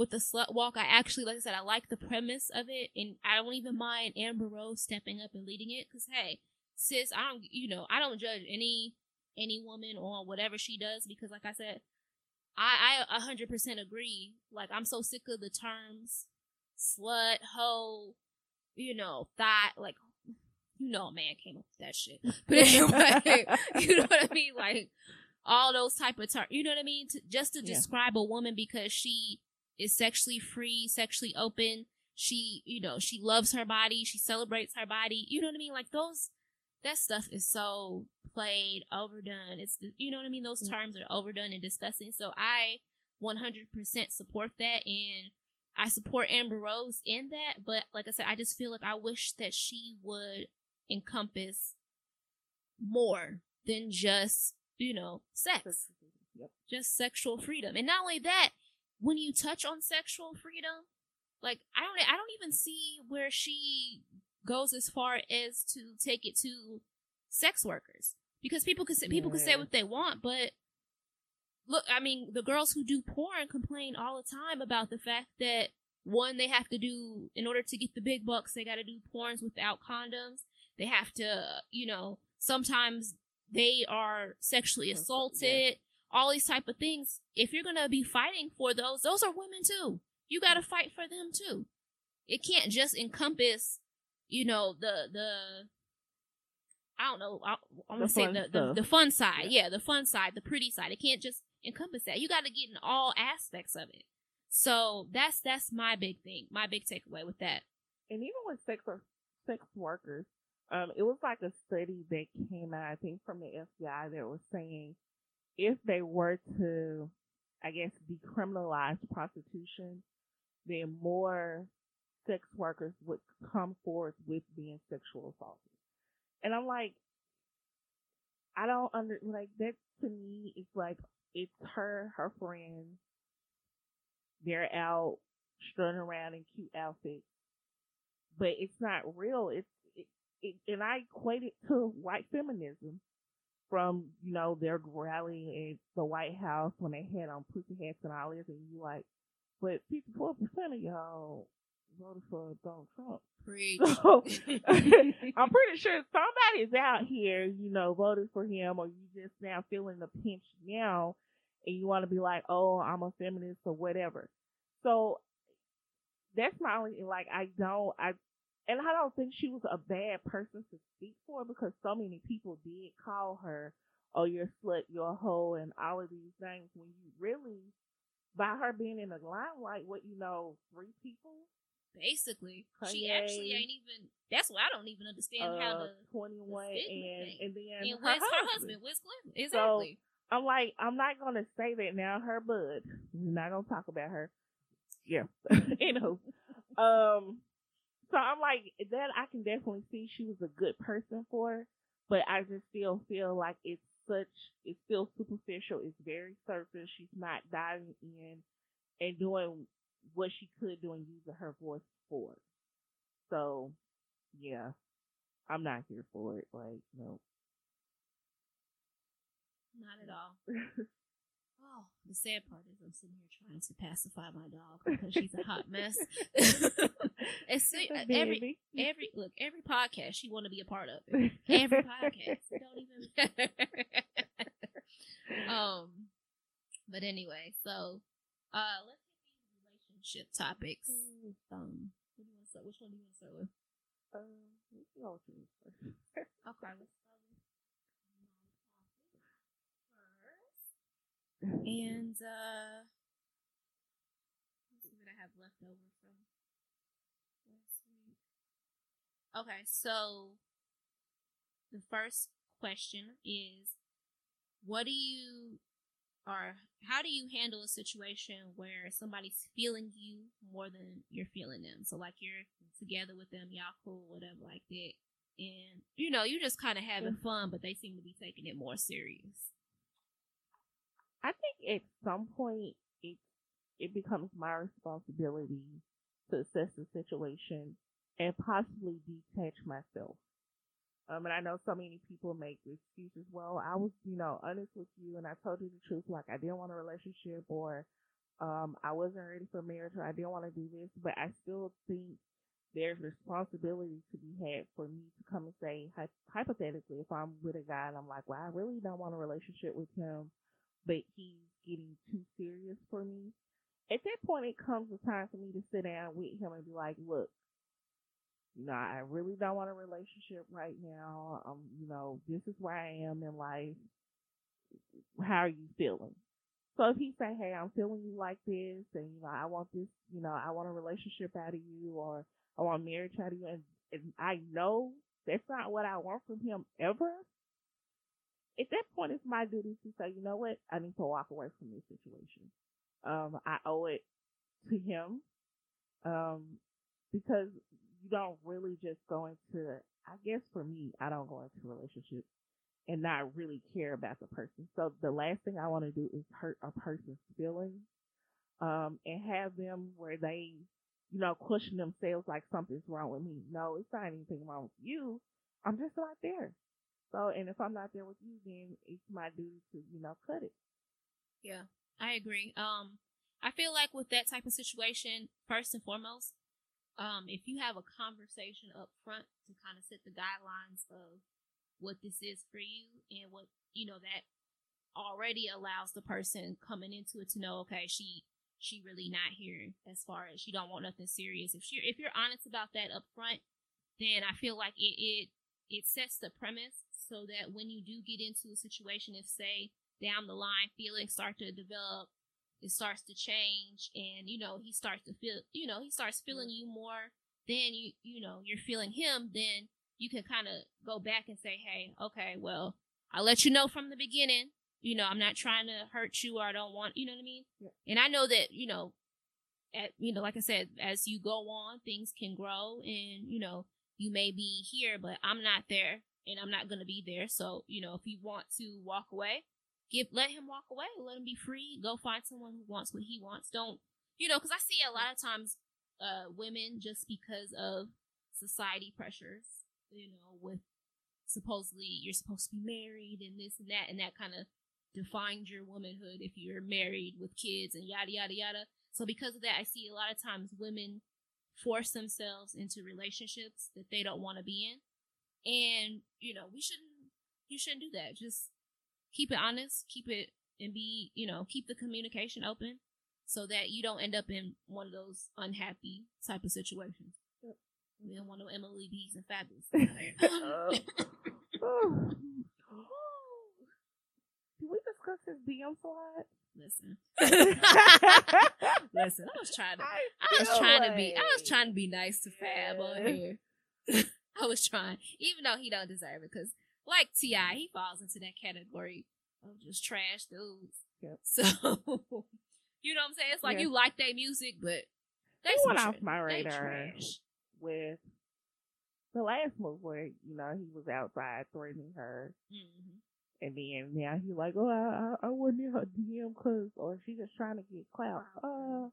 with the slut walk, I actually, like I said, I like the premise of it, and I don't even mind Amber Rose stepping up and leading it. Cause hey, sis, I don't, you know, I don't judge any any woman on whatever she does because, like I said, I I a hundred percent agree. Like I'm so sick of the terms slut, hoe, you know, thought, like you know, a man came up with that shit. But anyway, you know what I mean? Like all those type of terms. You know what I mean? To, just to Yeah. describe a woman because she is sexually free, sexually open. She, you know, she loves her body. She celebrates her body. You know what I mean? Like those, that stuff is so played, overdone. It's, you know what I mean? Those Mm. terms are overdone and disgusting. So I 100% support that. And I support Amber Rose in that. But like I said, I just feel like I wish that she would encompass more than just, you know, sex, Yep. just sexual freedom. And not only that, when you touch on sexual freedom, like I don't I don't even see where she goes as far as to take it to sex workers because people can say people can say what they want, but look, I mean, the girls who do porn complain all the time about the fact that one, they have to do in order to get the big bucks, they got to do porns without condoms. They have to, you know, sometimes they are sexually assaulted. All these type of things. If you're gonna be fighting for those, those are women too. You got to fight for them too. It can't just encompass, you know, the the. I don't know. I, I'm gonna say the, the the fun side. Yeah, the fun side, the pretty side. It can't just encompass that. You got to get in all aspects of it. So that's that's my big thing, my big takeaway with that. and even with sex or sex workers, um, it was like a study that came out, I think, from the FBI that was saying if they were to, I guess, decriminalize prostitution, then more sex workers would come forth with being sexual assaulted. And I'm like, I don't under like that to me. It's like it's her, her friends. They're out strutting around in cute outfits but it's not real. It's it, it, and I equate it to white feminism from you know their rally at the White House when they had um, on pussy hats and all this, and you like, but fifty four percent of y'all voted for Donald Trump. Preach. So I'm pretty sure somebody's out here, you know, voted for him, or you just now feeling the pinch now, and you want to be like, oh, I'm a feminist or whatever. So that's my only like I don't I and I don't think she was a bad person to speak for because so many people did call her, oh, you're a slut, you're a hoe, and all of these things. When you really, by her being in the limelight, what you know, three people, Basically, she actually ain't even. That's why I don't even understand how uh, the. 21, the and thing. and then And her where's her husband. husband? Where's Clinton? Exactly. I'm like, I'm not gonna say that now. Her bud, we're not gonna talk about her. Yeah, anywho, um, so I'm like that. I can definitely see she was a good person for, her, but I just still feel like it's such. It's still superficial. It's very surface. She's not diving in and doing what she could do and using her voice for. it. So, yeah, I'm not here for it. Like, no. Not at all. The sad part is I'm sitting here trying to pacify my dog because she's a hot mess. it's uh, every every look every podcast she want to be a part of it. Every podcast, it don't even. um, but anyway, so uh, let's get these relationship topics. Um, what do you want to start? Which one do you want to start with? Um, we can go with you first. Okay, let's start with first. And uh let's see what I have left over from last week. Okay, so the first question is what do you or how do you handle a situation where somebody's feeling you more than you're feeling them? So like you're together with them, y'all cool, whatever like that. And you know, you're just kind of having fun, but they seem to be taking it more serious. I think at some point it it becomes my responsibility to assess the situation and possibly detach myself. Um, and I know so many people make excuses. Well, I was, you know, honest with you, and I told you the truth. Like I didn't want a relationship, or um, I wasn't ready for marriage, or I didn't want to do this. But I still think there's responsibility to be had for me to come and say, hy- hypothetically, if I'm with a guy and I'm like, well, I really don't want a relationship with him, but he's getting too serious for me. At that point, it comes a time for me to sit down with him and be like, look, you know, I really don't want a relationship right now. Um, you know, this is where I am in life. How are you feeling? So if he say, hey, I'm feeling you like this, and you know, I want this, you know, I want a relationship out of you, or I want marriage out of you, and, and I know that's not what I want from him ever. At that point, it's my duty to say, you know what, I need to walk away from this situation. Um, I owe it to him, um, because you don't really just go into. I guess for me, I don't go into relationships and not really care about the person. So the last thing I want to do is hurt a person's feelings, um, and have them where they, you know, question themselves like something's wrong with me. No, it's not anything wrong with you. I'm just not there. So, and if I'm not there with you, then it's my duty to, you know, cut it. Yeah, I agree. Um, I feel like with that type of situation, first and foremost, um, if you have a conversation up front to kind of set the guidelines of what this is for you and what you know that already allows the person coming into it to know, okay, she she really not here as far as she don't want nothing serious. If she if you're honest about that up front, then I feel like it it it sets the premise so that when you do get into a situation, if say down the line feelings start to develop, it starts to change, and you know he starts to feel, you know he starts feeling you more. Then you you know you're feeling him. Then you can kind of go back and say, hey, okay, well I let you know from the beginning. You know I'm not trying to hurt you or I don't want, you know what I mean. Yeah. And I know that you know, at you know like I said, as you go on, things can grow, and you know you may be here, but I'm not there and I'm not going to be there. So, you know, if you want to walk away, give, let him walk away. Let him be free. Go find someone who wants what he wants. Don't, you know, cause I see a lot of times, uh, women just because of society pressures, you know, with supposedly you're supposed to be married and this and that, and that kind of defines your womanhood if you're married with kids and yada, yada, yada. So because of that, I see a lot of times women force themselves into relationships that they don't want to be in. And, you know, we shouldn't, you shouldn't do that. Just keep it honest, keep it and be, you know, keep the communication open so that you don't end up in one of those unhappy type of situations. Yep. We don't want no Emily B's and Fabolous. Oh. Did we discuss his DM slide? Listen. Listen, I was trying to I, I was trying to be I was trying to be nice to Fab on here. I was trying, even though he don't deserve it, because like T.I., he falls into that category of just trash dudes. Yep. So you know what I'm saying? It's like Yeah. you like their music, but they went off my radar. with the last move where you know he was outside threatening her, Mhm. And then now he's like, "Oh, I I, I wasn't in her DM cause or she just trying to get clout." Uh,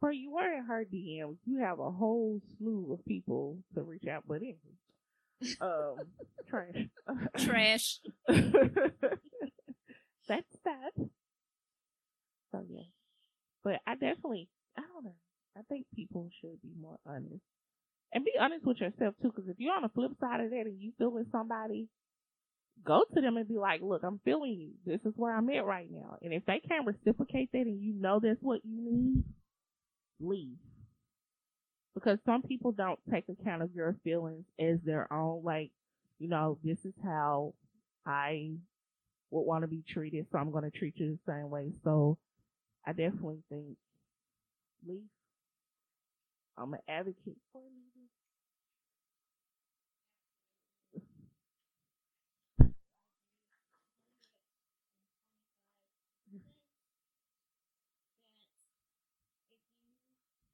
bro, you were in her DMs. You have a whole slew of people to reach out, but anyway, um, trash, Trash. That's that. So yeah, but I definitely, I don't know. I think people should be more honest and be honest with yourself too. Because if you're on the flip side of that and you feel with somebody, go to them and be like, "Look, I'm feeling you. This is where I'm at right now." And if they can't reciprocate that, and you know that's what you need, leave. Because some people don't take account of your feelings as their own. Like, you know, this is how I would want to be treated, so I'm going to treat you the same way. So I definitely think leave. I'm an advocate for leaving.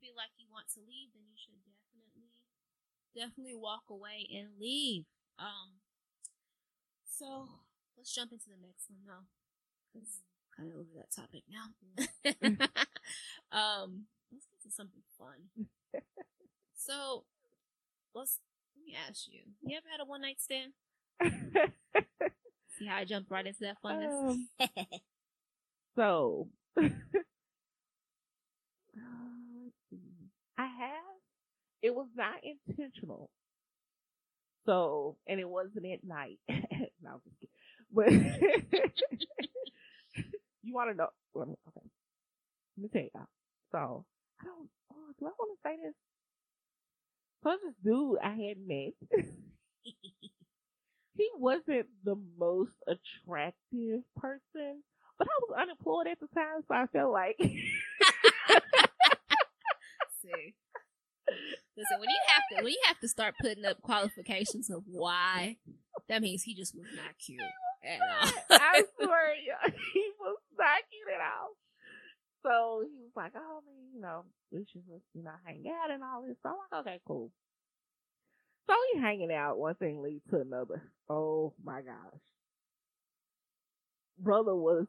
feel like you want to leave, then you should definitely, definitely walk away and leave. Um, so let's jump into the next one now, because kind of over that topic now. um, let's get to something fun. so let's let me ask you: You ever had a one night stand? See how I jumped right into that funness? Um, so, uh, let's see. I have. It was not intentional. So, and it wasn't at night. no. But you want to know? Let me, okay. Let me tell you. So, I don't. Oh, do I want to say this? So, this dude I had met. he wasn't the most attractive person, but I was unemployed at the time, so I felt like See. Listen, when you have to when you have to start putting up qualifications of why, that means he just was not cute at all. I swear he was not cute at all. So he was like, "Oh man, you know, we should just you know hang out and all this." So I'm like, "Okay, cool." So we hanging out. One thing leads to another. Oh my gosh. Brother was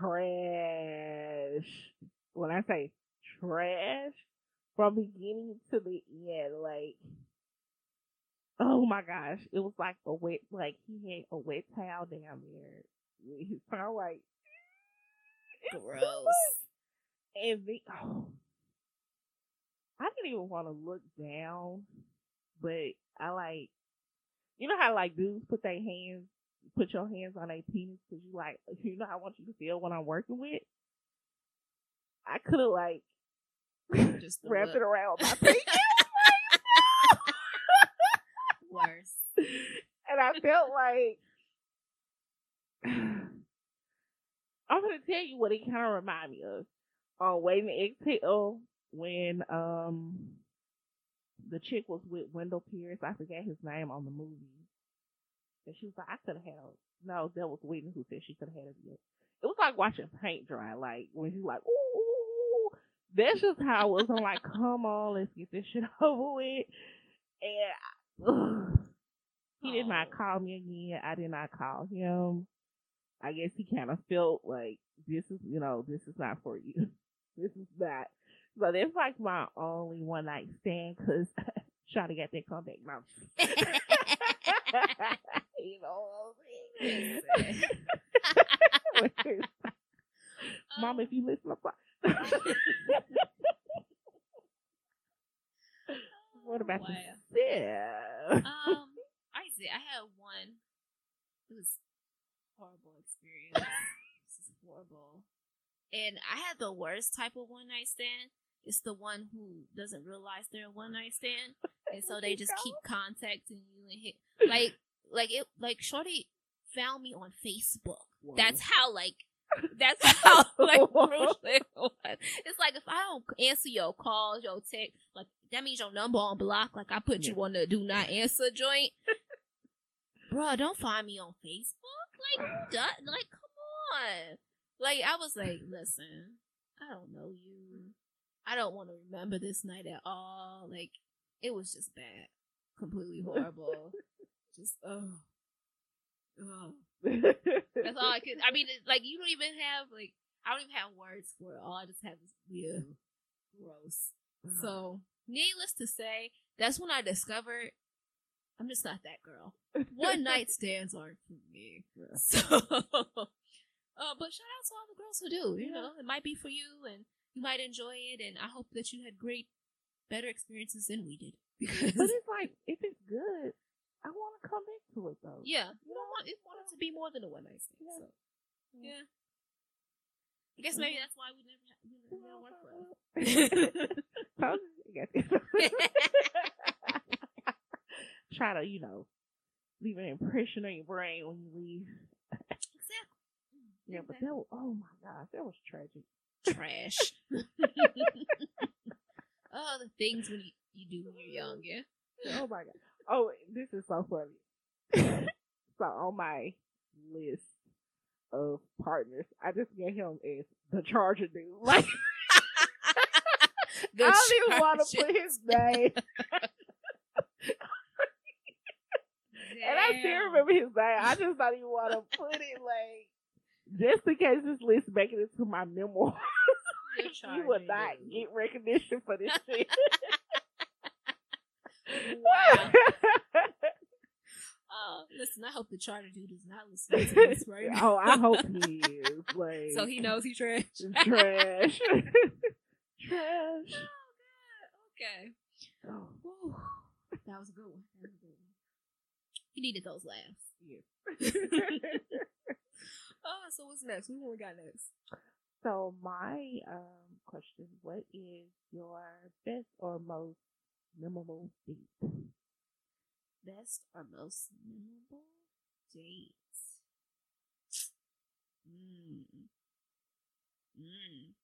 trash. When I say trash, from beginning to the end, like, oh my gosh, it was like a wet, like he had a wet towel down there. with His like, Gross. And the, oh, I didn't even want to look down, but I like, you know how like dudes put their hands, put your hands on their penis because you like, you know how I want you to feel when I'm working with. I could have like Just wrapped look. it around my penis, Worse. and I felt like. I'm gonna tell you what it kind of reminded me of. On Waiting to Exhale, when um the chick was with Wendell Pierce, I forget his name on the movie, and she was like, "I could have had a no." That was Whitney who said she could have had it. It was like watching paint dry, like when she's like, "Ooh." Ooh, ooh." That's just how I was. I'm like, "Come on, let's get this shit over with." And ugh, he did not Oh. call me again. I did not call him. I guess he kind of felt like this is, you know, this is not for you. this is not. So that's like my only one night stand because Shawty got that contact mouth. you know what I'm saying? Mom, if you listen, I'm sorry. What about wow. the? Um, I see. I had one. It was horrible experience. this is horrible. And I had the worst type of one night stand. It's the one who doesn't realize they're a one night stand, and so they just keep contacting you and hit like like it like Shorty found me on Facebook. Whoa. That's how like that's how like crucial it was. It's like if I don't answer your calls, your text, like that means your number on block. Like I put you on the do not answer joint. Bruh, don't find me on Facebook. Like does? Like come on. Like I was like, listen, I don't know you. I don't want to remember this night at all. Like it was just bad, completely horrible. just oh, oh. That's all I could. I mean, like you don't even have like I don't even have words for it. All I just have is yeah, gross. So, needless to say, that's when I discovered I'm just not that girl. One night stands aren't for me. Yeah. So, uh, but shout out to all the girls who do. You Yeah. know, it might be for you, and you might enjoy it. And I hope that you had great, better experiences than we did. Because But it's like if it's good, I want to come into it though. yeah, you don't want it wanted to be more than a one night stand. Yeah. So, yeah. I guess maybe that's why we never, ha- we never, worked for us. You, got this. Try to, you know, leave an impression on your brain when you leave. exactly. Yeah, but that was, oh my gosh, that was tragic. trash. oh, the things when you, you do when you're young, yeah. Oh my god. Oh, this is so funny. so on my list of partners, I just get him as the Charger dude. Like I don't even want to put his name. And I still remember his name. I just don't even want to put it like just in case this list make it into my memoir. You will not get recognition for this shit. Wow. Oh, listen, I hope the Charger dude is not listening to this right now. oh, I hope he is. Like So he knows he trash. trash. trash. Oh, Okay. Oh, Whew. That was a good one. That was a good one. He needed those laughs. yeah. Oh, so what's next? What we got next? so my um question, what is your best or most memorable date? Best or most memorable dates? Mm. Mm.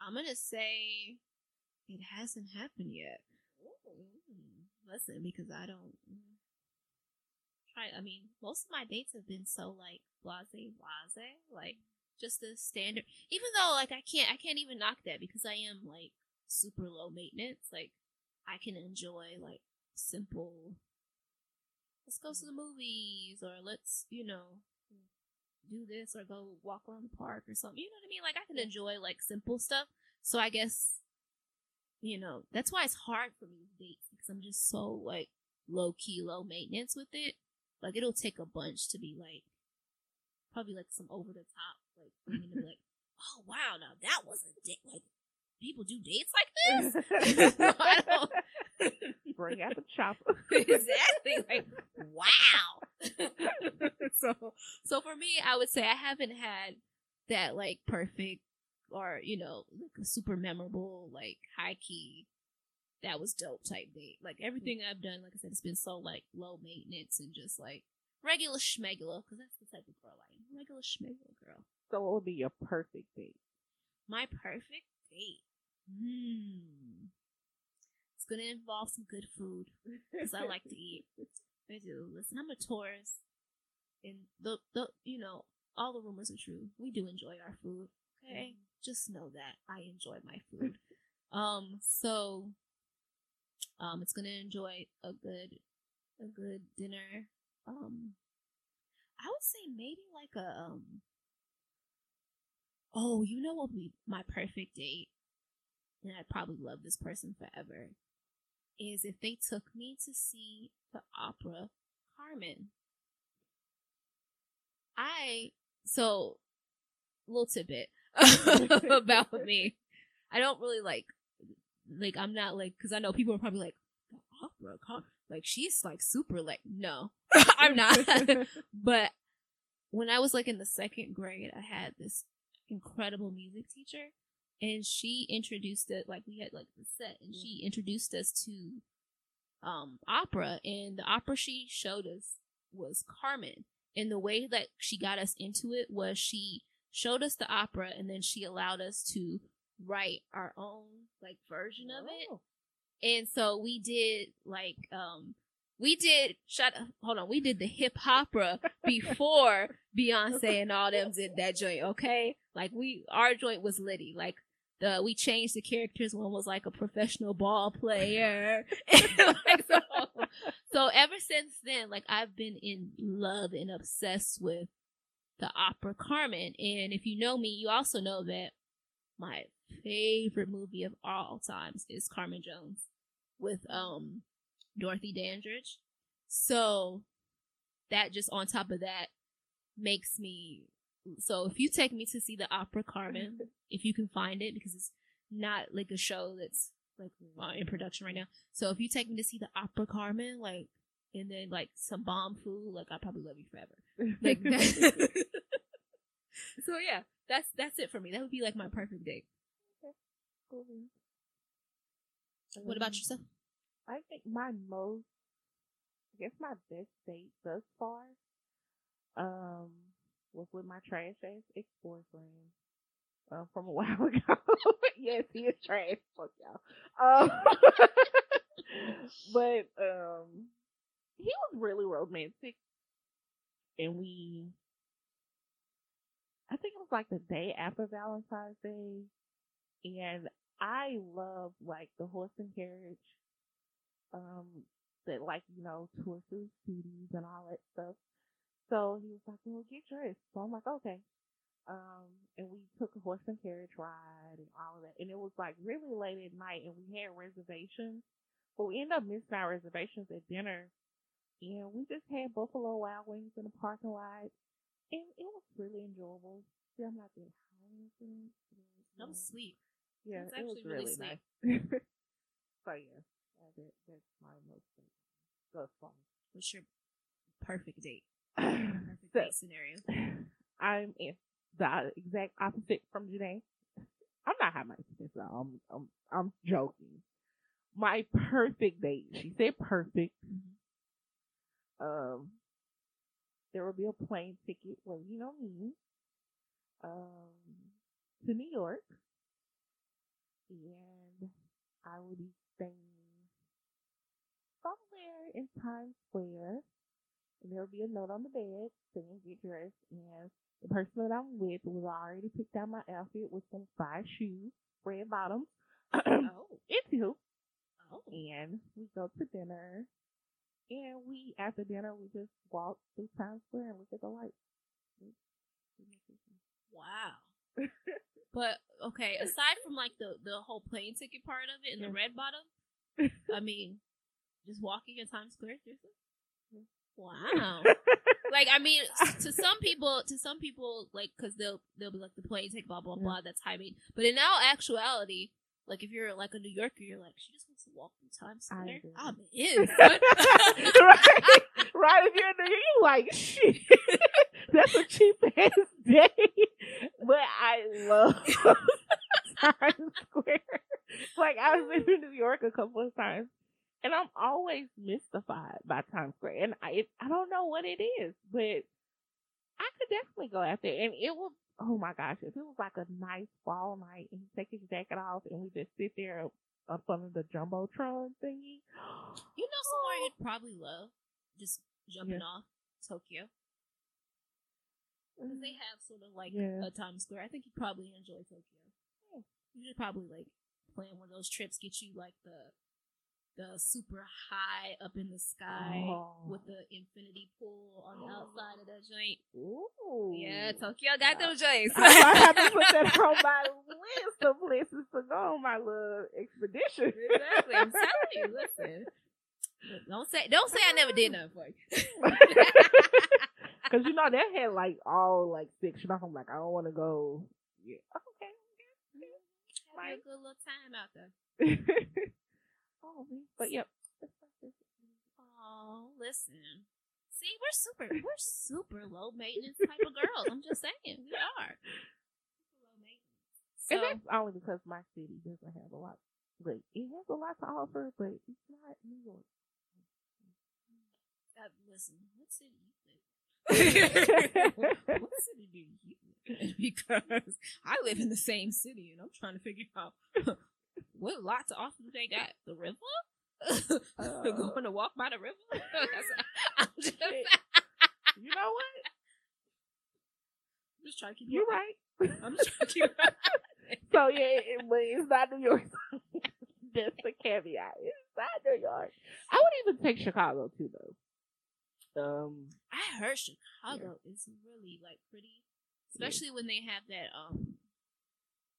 I'm gonna say it hasn't happened yet. Listen, because I don't try. I mean, most of my dates have been so like blase, blase, like just the standard. Even though like I can't, I can't even knock that because I am like super low maintenance. Like I can enjoy like simple. Let's go to the movies, or let's you know do this, or go walk around the park or something. You know what I mean? Like I can enjoy like simple stuff. So I guess you know that's why it's hard for me with dates because I'm just so like low key, low maintenance with it. Like it'll take a bunch to be like probably like some over the top like for me to be like, oh wow, now that was a date. Like people do dates like this. No, I don't. Bring out the chopper. exactly. Like wow. so so for me, I would say I haven't had that like perfect or you know like a super memorable like high key that was dope type date. Like everything I've done, like I said, it's been so like low maintenance and just like regular schmegula because that's the type of girl I am. Regular schmegula girl. so what would be your perfect date? My perfect date. Hmm. It's gonna involve some good food because I like to eat. I do. Listen, I'm a Taurus, and the the you know all the rumors are true. We do enjoy our food. Okay, just know that I enjoy my food. um, so um, it's gonna enjoy a good a good dinner. Um, I would say maybe like a um. Oh, you know what would be my perfect date? And I'd probably love this person forever. Is if they took me to see the opera Carmen. I so little tidbit about me. I don't really like like I'm not like because I know people are probably like the opera Car-" like she's like super like no I'm not but when I was like in the second grade I had this incredible music teacher and she introduced it like we had like the set and she introduced us to um opera and the opera she showed us was Carmen. And the way that she got us into it was she showed us the opera and then she allowed us to write our own like version of it. Oh. and so we did like um we did shut up hold on we did the hip hopera before Beyonce and all them did that joint okay? Like we our joint was litty like the we changed the characters one was like a professional ball player. Like, so, so ever since then like I've been in love and obsessed with the opera Carmen. And if you know me you also know that my favorite movie of all times is Carmen Jones with um Dorothy Dandridge. So that just on top of that makes me so if you take me to see the opera Carmen, if you can find it because it's not like a show that's like in production right now. So if you take me to see the opera Carmen, like and then like some bomb food, like I probably love you forever. Like that. so yeah, that's that's it for me. That would be like my perfect date. What about yourself? I think my most, I guess my best date thus far, um, was with my trash ass ex boyfriend, uh, from a while ago. yes, he is trash. Fuck y'all. Um, but um, he was really romantic, and we. I think it was like the day after Valentine's Day, and I love like the horse and carriage um that like you know tour through cities and all that stuff. So he was like, "Well, get dressed." So I'm like, "Okay." Um, and we took a horse and carriage ride and all of that, and it was like really late at night, and we had reservations, but we ended up missing our reservations at dinner, and we just had Buffalo Wild Wings in the parking lot, and it was really enjoyable. See, I'm not that high or anything. was uh, yeah, That's it was actually really really nice. so yeah, that, that's my most far. What's your perfect date? Perfect so, date scenario. I'm in the exact opposite from Janae. I'm not high maintenance, so I'm I'm I'm joking. My perfect date. She said perfect. Um, there will be a plane ticket waiting on me. Um, to New York, and I will be staying somewhere in Times Square. And there'll be a note on the bed saying get dressed. And the person that I'm with was already picked out my outfit with some five shoes, red bottoms, Oh, and two. oh. and we go to dinner. And we after dinner we just walk through Times Square and look at the lights. Wow. but okay, aside from like the the whole plane ticket part of it and the red bottom, I mean, just walking in Times Square. Wow. like I mean, to some people, to some people, like because they'll they'll be like the plane ticket, blah blah Yeah. blah. That's timing. But in all actuality, like if you're like a New Yorker, you're like she just wants to walk in Times Square. I'm in. right, right. If you're in New York, you like shit. That's a cheap ass day. But I love Times Square. Like I've been to New York a couple of times, and I'm always mystified by Times Square. And I, it, I don't know what it is, but I could definitely go out there, and it will. Oh my gosh! If it was like a nice fall night, and you take his jacket off, and we just sit there up under the jumbotron thingy. You know somewhere you'd oh. probably love just jumping Yeah. off Tokyo because they mm-hmm. have sort of like Yeah. a Times Square. I think you'd probably enjoy Tokyo. You should probably like plan one of those trips. Get you like the the super high up in the sky Oh. with the infinity pool on the oh. outside of that joint. Ooh. Yeah, Tokyo got them joints. I have to put that on my list of places to go on my little expedition. exactly. I'm telling you. Listen. Don't say don't say I never did nothing for you. Cause you know that had like all like section off. I'm like, I don't want to go. Yeah. Okay. Have a good little time out there. Oh, but yep. Oh, listen. See, we're super, we're super low maintenance type of girls. I'm just saying, we are. Low maintenance. So, and that's only because my city doesn't have a lot. Like it has a lot to offer, but it's not New York. uh, listen, what city you live? what city do you live? Because I live in the same city, and I'm trying to figure out what lots of offer they got. The river. Uh, Going to walk by the river. I'm just, you know what? I'm just trying to keep. You're you- right. I'm just trying to keep. So yeah, it, but it's not New York. Just the caveat. It's not New York. I would even take Chicago too, though. Um, I heard Chicago is really like pretty, especially when they have that um,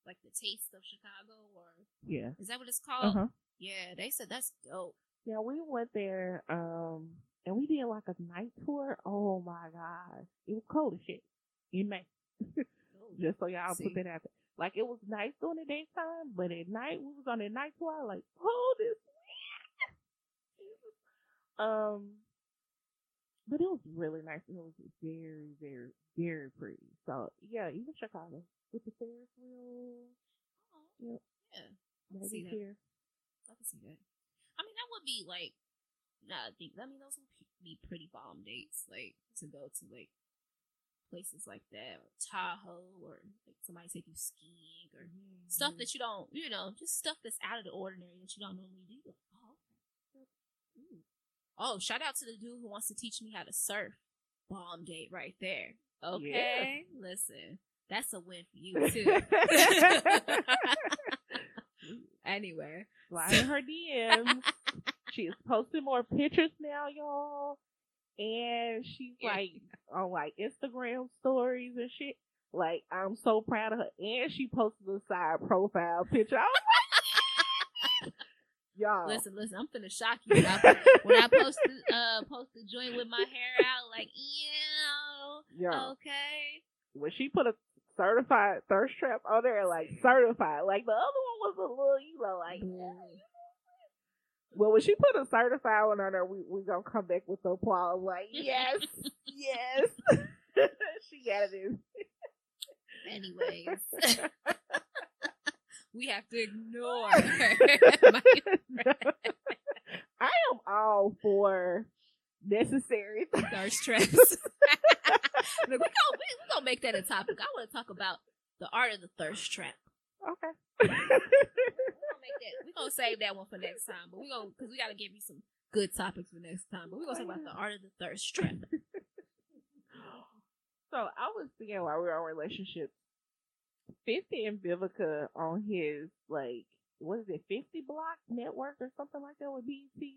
like the taste of Chicago, or yeah. is that what it's called? huh. Yeah, they said that's dope. Yeah, we went there, um, and we did like a night tour. Oh my gosh, it was cold as shit in May. Just so y'all See. put that out there. Like it was nice during the daytime, but at night we was on a night tour. Like, oh, this. um, but it was really nice. and It was very, very, very pretty. So yeah, even Chicago with the Ferris wheel, Oh, Yep. Yeah, maybe see that. here. I can see that. I mean, that would be like, nah, I think I mean those would be pretty bomb dates, like to go to like places like that, or Tahoe, or like somebody take you skiing, or stuff mm-hmm. that you don't, you know, just stuff that's out of the ordinary that you don't normally do. Like, oh, okay. Ooh. oh, shout out to the dude who wants to teach me how to surf. Bomb date right there. Okay, listen, that's a win for you too. anyway, Slide in her DMs. she is posting more pictures now, y'all. And she's like on like Instagram stories and shit. Like I'm so proud of her. And she posted a side profile picture. I was like, y'all. listen, listen, I'm finna shock you when I, when I post the, uh post the joint with my hair out, like, ew, y'all. okay. When she put a certified thirst trap on there, like certified. Like the other one was a little, you know, like mm-hmm. Well, when she put a certified one on there, we we gonna come back with the applause. Like, yes, yes. she got it in. Anyways, we have to ignore. Her. I am all for necessary. thirst traps. Look, we gonna we, gonna make that a topic. I want to talk about the art of the thirst trap. okay. We're gonna make that. We gonna save that one for next time. But we're gonna because we gotta give you some good topics for next time. But we're gonna talk about the art of the thirst trap. so I was thinking while we were on relationships, Fifty and Vivica on his like what is it, 50 Block Network or something like that with BET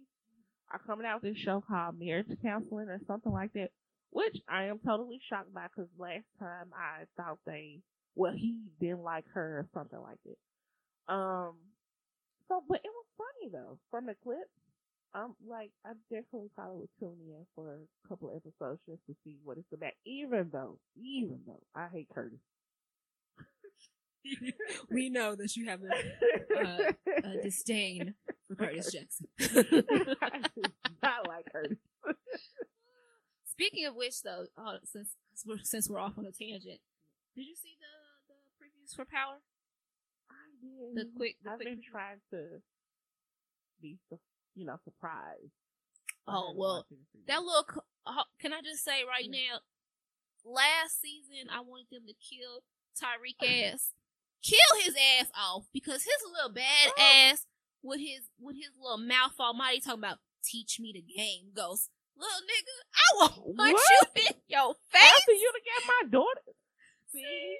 are coming out with this show called Marriage Counseling or something like that, which I am totally shocked by because last time I thought they, well, he didn't like her or something like that. Um, so, but it was funny though from the clips. Um, like I definitely probably would tune in for a couple episodes just to see what it's about. Even though, even though I hate Curtis. we know that you have a, a disdain for Curtis Jackson. I like Curtis. Speaking of which, though, uh, since we're, since we're off on a tangent, did you see the the previews for Power? I did. The quick, the I've quick been preview? trying to be, you know, surprised. Oh well, watched any previews. that little. co- uh, Can I just say right Mm. now? Last season, I wanted them to kill Tariq ass, kill his ass off because his little bad Oh. ass with his with his little mouth almighty talking about teach me the game ghost. Little nigga, I will punch What? you in your face. After you to get my daughter. See?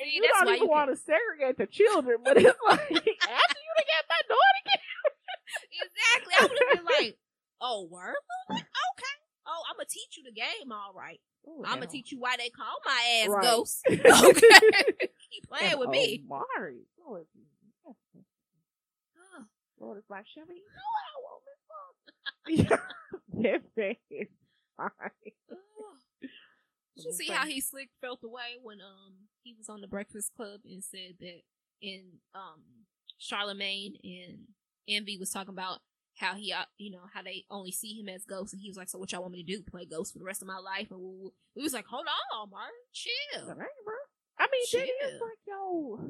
And you that's don't even you want to segregate the children, but it's like, after you to get my daughter. Exactly. I would have been like, oh, word? Okay. Oh, I'm going to teach you the game, all right. Ooh, I'm going and- to teach you why they call my ass Right. ghost. Okay. Keep playing and with me. Omari. Lord, Ugh. Lord, it's like, Chevy, you know what I want, Miss Fox. That man is Did you see how he slick felt away when um he was on the Breakfast Club and said that in um Charlemagne and Envy was talking about how he uh, you know how they only see him as ghost and he was like so what y'all want me to do play ghost for the rest of my life and we, we was like hold on Martin chill right, bro. I mean, that is Chill. like, yo.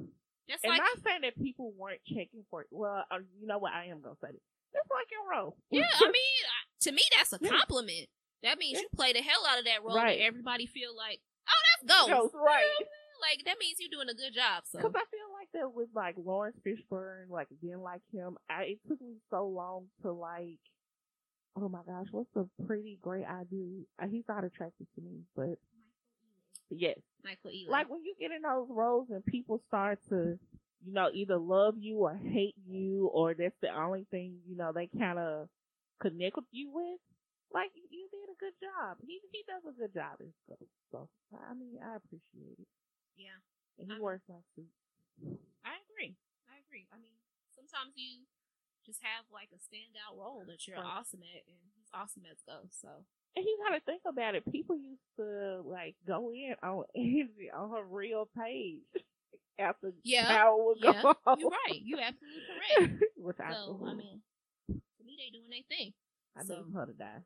That's And like not saying that people weren't checking for it. Well, uh, you know what? I am gonna say this. That's like your role. yeah I mean I- to me that's a Yeah. compliment that means Yeah. you play the hell out of that role Right. and everybody feel like oh that's ghost Ghost, right. like that means you're doing a good job so Because I feel like that with like Laurence Fishburne, like didn't like him. I it took me so long to like. Oh my gosh, what's a pretty great I do? Uh, he's not attractive to me, but yes, Michael Ealy like when you get in those roles and people start to, you know, either love you or hate you, or that's the only thing you know they kind of connect with you with. Like you, did a good job. He he does a good job as Ghost. So I mean, I appreciate it. yeah And he I- wears my suit. I agree. I agree. I mean, sometimes you just have like a standout role that you're Right. awesome at, and he's awesome as Go. So And you gotta think about it. People used to like go in on Angie on her real page after Yeah, Power was yeah, gone. you're right. You're absolutely correct. So I mean, to me, they doing their thing. I so- need her to die.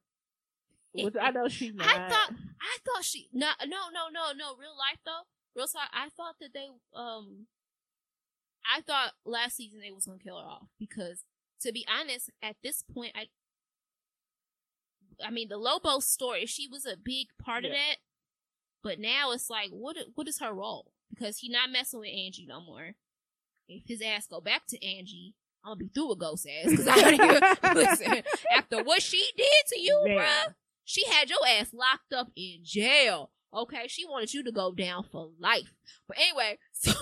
Which I know she's not. I thought I thought she no no no no no real life though real talk I thought that they um I thought last season they was gonna kill her off because to be honest at this point I I mean the Lobo story she was a big part of that but now it's like what what is her role because he not messing with Angie no more if his ass go back to Angie I'm gonna be through with ghost ass because I listen after what she did to you Man. bruh she had your ass locked up in jail. Okay, she wanted you to go down for life. But anyway, so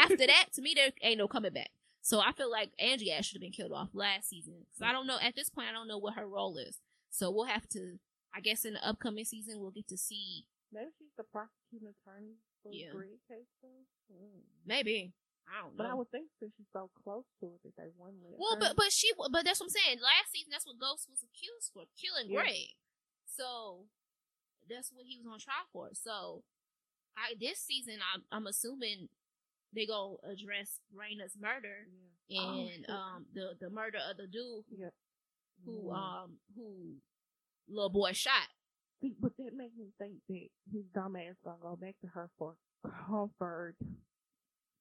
after that, to me, there ain't no coming back. So I feel like Angie ass should have been killed off last season. So I don't know at this point. I don't know what her role is. So we'll have to. I guess in the upcoming season, we'll get to see. Maybe she's the prosecuting attorney for Yeah. the Greg case though. Mm. Maybe I don't know. But I would think since she's so close to it that they wouldn't let Well, but but she but that's what I'm saying. Last season, that's what Ghost was accused for killing Yeah. Greg. So that's what he was on trial for. So I this season, I'm I'm assuming they gonna address Raina's murder yeah. Oh, and shit. um the the murder of the dude yeah. Who Mm. um who little boy shot. See, but that makes me think that his dumb ass gonna go back to her for comfort.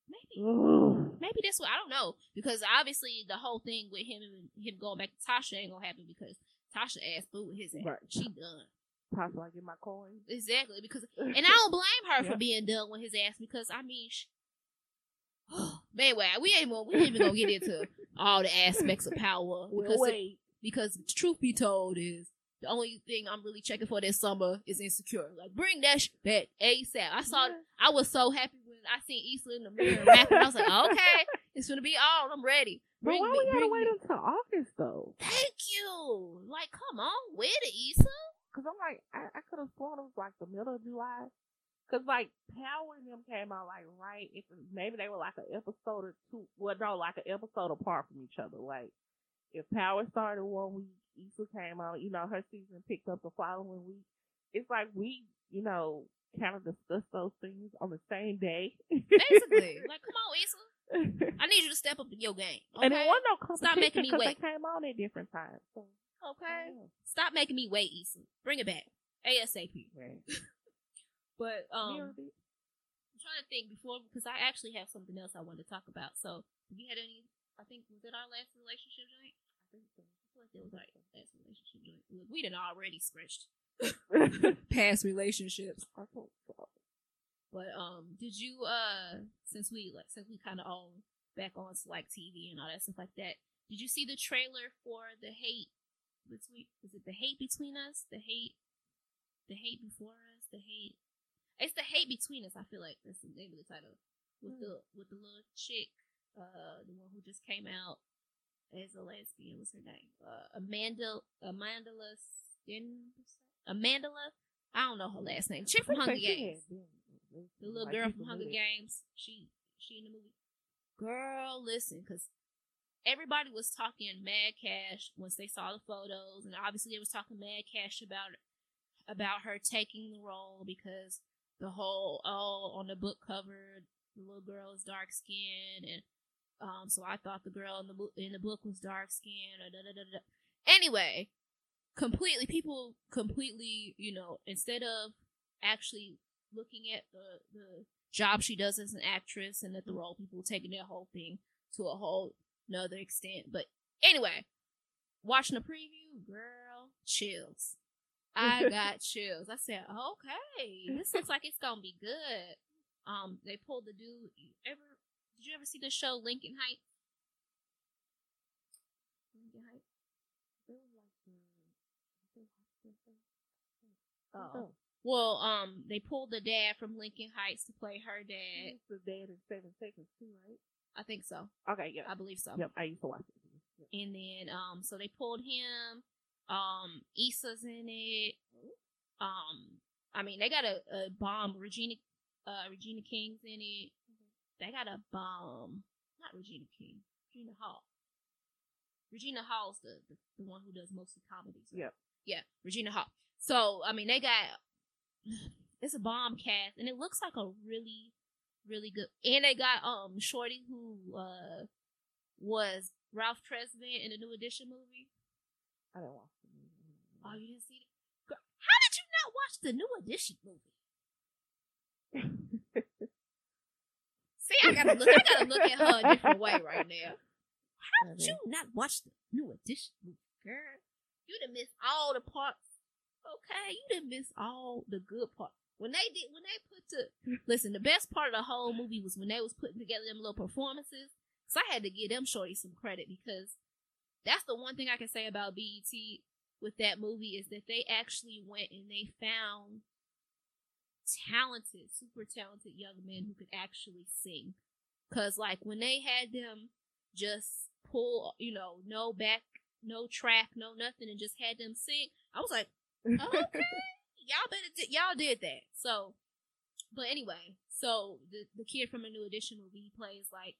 Maybe Ugh. maybe that's what I don't know because obviously the whole thing with him and him going back to Tasha ain't gonna happen because Tasha asked with his ass. Right. She done. Possibly I get my coins. Exactly because and I don't blame her Yeah. for being done with his ass because I mean, sh- but anyway, we ain't gonna- we ain't even gonna get into all the aspects of power Well, because wait. Because the truth be told is the only thing I'm really checking for this summer is insecure. Like bring that sh- back ASAP. I saw Yeah. I was so happy when I seen Issa in the mirror rapping. I was like, okay, It's gonna be on. I'm ready. But why me- we gotta wait me- until August though? Thank you. Like, come on with it, Issa. Cause I'm like, I, I could have sworn it was like the middle of July. Cause like Power and them came out like right, if maybe they were like an episode or two. Well, no, like an episode apart from each other. Like if Power started one week, Issa came out. You know, her season picked up the following week. It's like we, you know, kind of discuss those things on the same day. Basically, like, come on, Issa. I need you to step up your game. Okay? And it wasn't no competition Stop making me because they came on at different times. So, okay. yeah. Stop making me wait, Issa. Bring it back. ASAP. Right. But um Yeah, I'm trying to think before because I actually have something else I wanted to talk about. So you had any I think was it our last relationship joint? I think so. I feel like that was our last relationship joint. Look, we done already scratched past relationships. I hope so. But um, did you uh, since we like since we kind of all back on to like TV and all that stuff like that, did you see the trailer for the hate between? Is it the hate between us? The hate, the hate before us. The hate. It's the hate between us. I feel like that's the name of the title. With the with the little chick, uh, the one who just came out as a lesbian. What's her name? Uh, Amanda Amandala Sten Amandala. I don't know her last name. Chick from Hunger Games. The little girl from Hunger. Games. She she in the movie. Girl, listen, because everybody was talking mad cash once they saw the photos, and obviously they was talking mad cash about about her taking the role because the whole oh on the book cover the little girl is dark skinned and um so I thought the girl in the book in the book was dark skinned. Anyway, completely people completely you know instead of actually looking at the the job she does as an actress and at the role people taking that whole thing to a whole another extent but anyway watching the preview girl chills. I got chills. I said okay this looks like it's gonna be good. Um they pulled the dude ever did you ever see the show lincoln heights lincoln heights They were like, they watched that thing. oh well um they pulled the dad from lincoln heights to play her dad It's the dad in seven seconds too, right? i think so Okay, yeah. i believe so Yep, I used to watch it. Yep. And then um so they pulled him. Um Issa's in it. Um I mean they got a, a bomb Regina uh Regina King's in it. They got a bomb not Regina King. Regina Hall. Regina Hall's the, the, the one who does most of the comedies. right? Yep. Yeah, Regina Hall. So I mean they got it's a bomb cast and it looks like a really, really good and they got um Shorty who uh was Ralph Tresvant in the New Edition movie. I didn't watch the movie. Oh, you didn't see it? How did you not watch the New Edition movie? See, I gotta look. I gotta look at her a different way right now. How did you not watch the New Edition movie, girl? You done missed all the parts. Okay, you done missed all the good parts. When they did, when they put to listen, the best part of the whole movie was when they was putting together them little performances. So I had to give them shorty some credit because that's the one thing I can say about BET with that movie is that they actually went and they found talented, super talented young men who could actually sing. Cause like when they had them just pull, you know, no back, no track, no nothing, and just had them sing, I was like, okay, y'all better, di- y'all did that. So, but anyway, so the the kid from a New Edition movie plays like,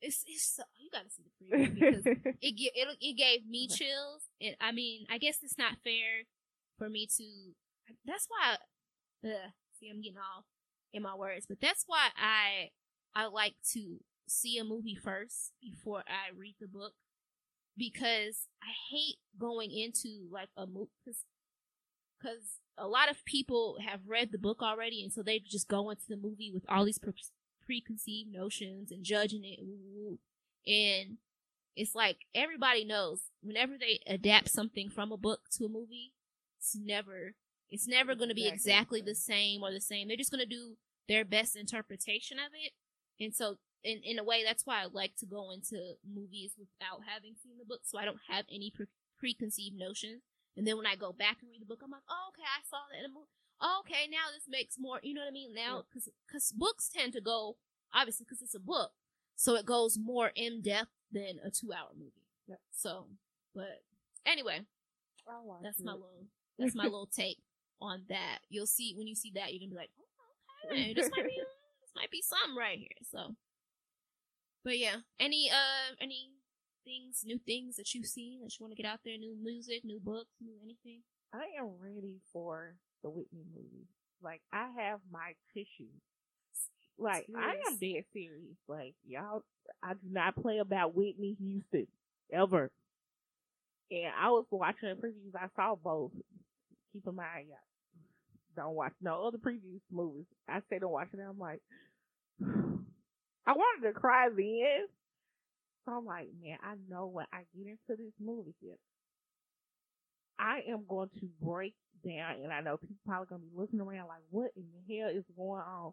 it's it's so, you got to see the preview because it it it gave me chills, and I mean, I guess it's not fair for me to. That's why. Uh, see, I'm getting all in my words, but that's why I I like to see a movie first before I read the book. Because I hate going into like a movie because a lot of people have read the book already, and so they just go into the movie with all these pre- preconceived notions and judging it, and it's like everybody knows whenever they adapt something from a book to a movie, it's never it's never going to be Exactly. the same or the same. They're just going to do their best interpretation of it, and so in in a way, that's why I like to go into movies without having seen the book, so I don't have any pre- preconceived notions. And then when I go back and read the book, I'm like, oh, okay, I saw that in a movie. Oh, okay, now this makes more. You know what I mean? Now, because because books tend to go obviously because it's a book. so it goes more in depth than a two hour movie. Yep. So, but anyway, that's it. my little that's my little take on that. You'll see when you see that, you're gonna be like, oh, okay, this might be this might be something right here. So, but yeah, any uh any things, new things that you've seen that you want to get out there, new music, new books, new anything. I am ready for the Whitney movie. Like I have my tissue. Like I am dead serious. Like y'all, I do not play about Whitney Houston ever. And I was watching the previews. I saw both. Keep in mind, y'all, don't watch no other previews movies. I say don't watch it. I'm like, I wanted to cry then. So I'm like, man, I know when I get into this movie here, I am going to break down, and I know people probably gonna be looking around like, what in the hell is going on?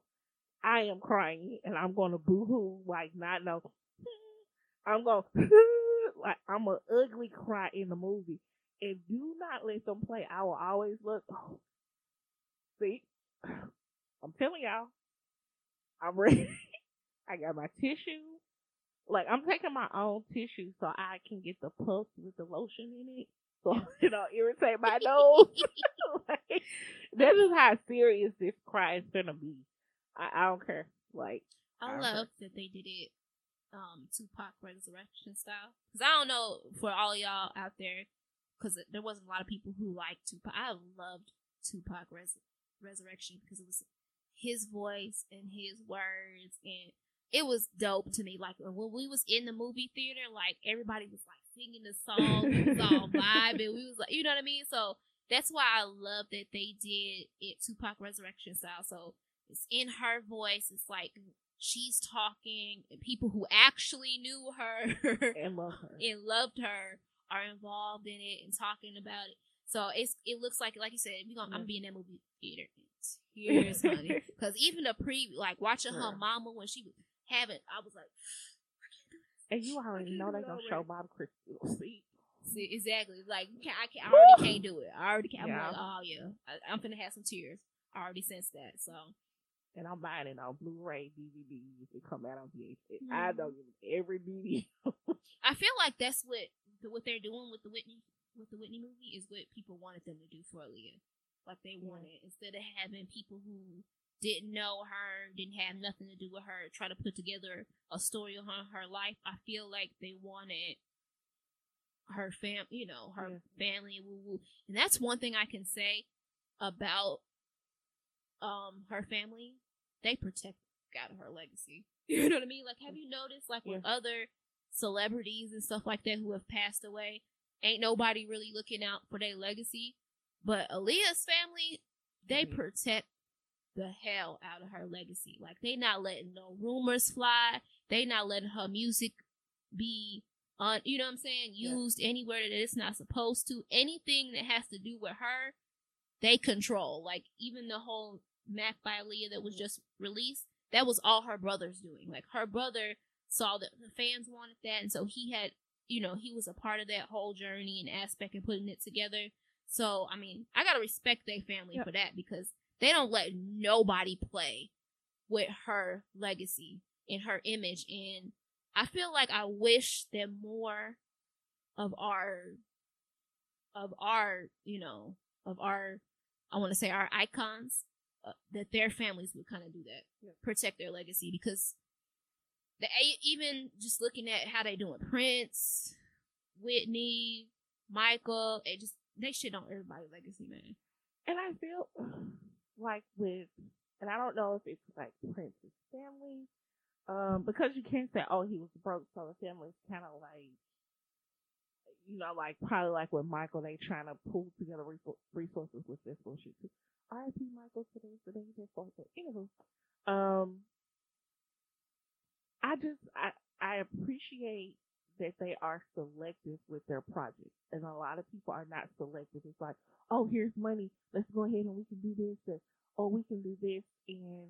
I am crying, and I'm gonna boo-hoo, like not know. I'm gonna like I'm a ugly cry in the movie, and do not let them play. I will always look. Oh, see, I'm telling y'all, I'm ready. I got my tissue. Like I'm taking my own tissue so I can get the puff with the lotion in it, so you know irritate my nose. like, that is how serious this cry is gonna be. I, I don't care. Like I Alright. love that they did it um Tupac resurrection style because I don't know for all y'all out there because there wasn't a lot of people who liked Tupac. I loved Tupac res- resurrection because it was his voice and his words and it was dope to me. Like when we was in the movie theater, like everybody was like singing the song, we was all vibing. We was like, you know what I mean? So that's why I love that they did it Tupac resurrection style. So it's in her voice. It's like she's talking, and people who actually knew her and love her. and loved her are involved in it and talking about it. So it's it looks like like you said, we gonna I'm Yeah. be in that movie Tears, honey. Because even the pre like watching her mama when she was having, I was like, And you already know they it gonna show Bob Crystal. See, see, exactly. Like you can't, I can't, I already can't do it. I already can't. I'm Yeah. like, oh yeah, I, I'm finna have some tears. I already sensed that. So and I'm buying it on Blu-ray, DVD if it come out on VHS. I Mhm. don't give every DVD. I feel like that's what what they're doing with the Whitney with the Whitney movie is what people wanted them to do for Aaliyah. Like they Yeah. wanted instead of having people who didn't know her, didn't have nothing to do with her, try to put together a story on her, her life. I feel like they wanted her fam, you know, her family, woo woo. And that's one thing I can say about um her family. They protect out of her legacy. You know what I mean? Like, have you noticed, like, with other celebrities and stuff like that who have passed away, ain't nobody really looking out for their legacy. But Aaliyah's family, they Mhm. protect the hell out of her legacy. Like, they not letting no rumors fly. They not letting her music be on, you know what I'm saying, Yeah. used anywhere that it's not supposed to. Anything that has to do with her, they control. Like, even the whole MAC by Aaliyah that was just released, that was all her brother's doing. Like, her brother saw that the fans wanted that, and so he had, you know, he was a part of that whole journey and aspect and putting it together. So, I mean, I gotta respect their family Yep. for that because they don't let nobody play with her legacy and her image. And I feel like I wish that more of our, of our, you know, of our, I want to say our icons, uh, that their families would kind of do that, Yeah. protect their legacy because the even just looking at how they doing Prince, Whitney, Michael, it just they shit on everybody's legacy, man. And I feel like with, and I don't know if it's like Prince's family, um, because you can't say, oh, he was broke, so the family's kind of like, you know, like probably like with Michael, they trying to pull together resources with this bullshit too. R.I.P. Michael today, today, today, today. Anywho, um, I just I I appreciate that they are selective with their projects, and a lot of people are not selective. It's like, oh, here's money, let's go ahead and we can do this, and oh, we can do this, and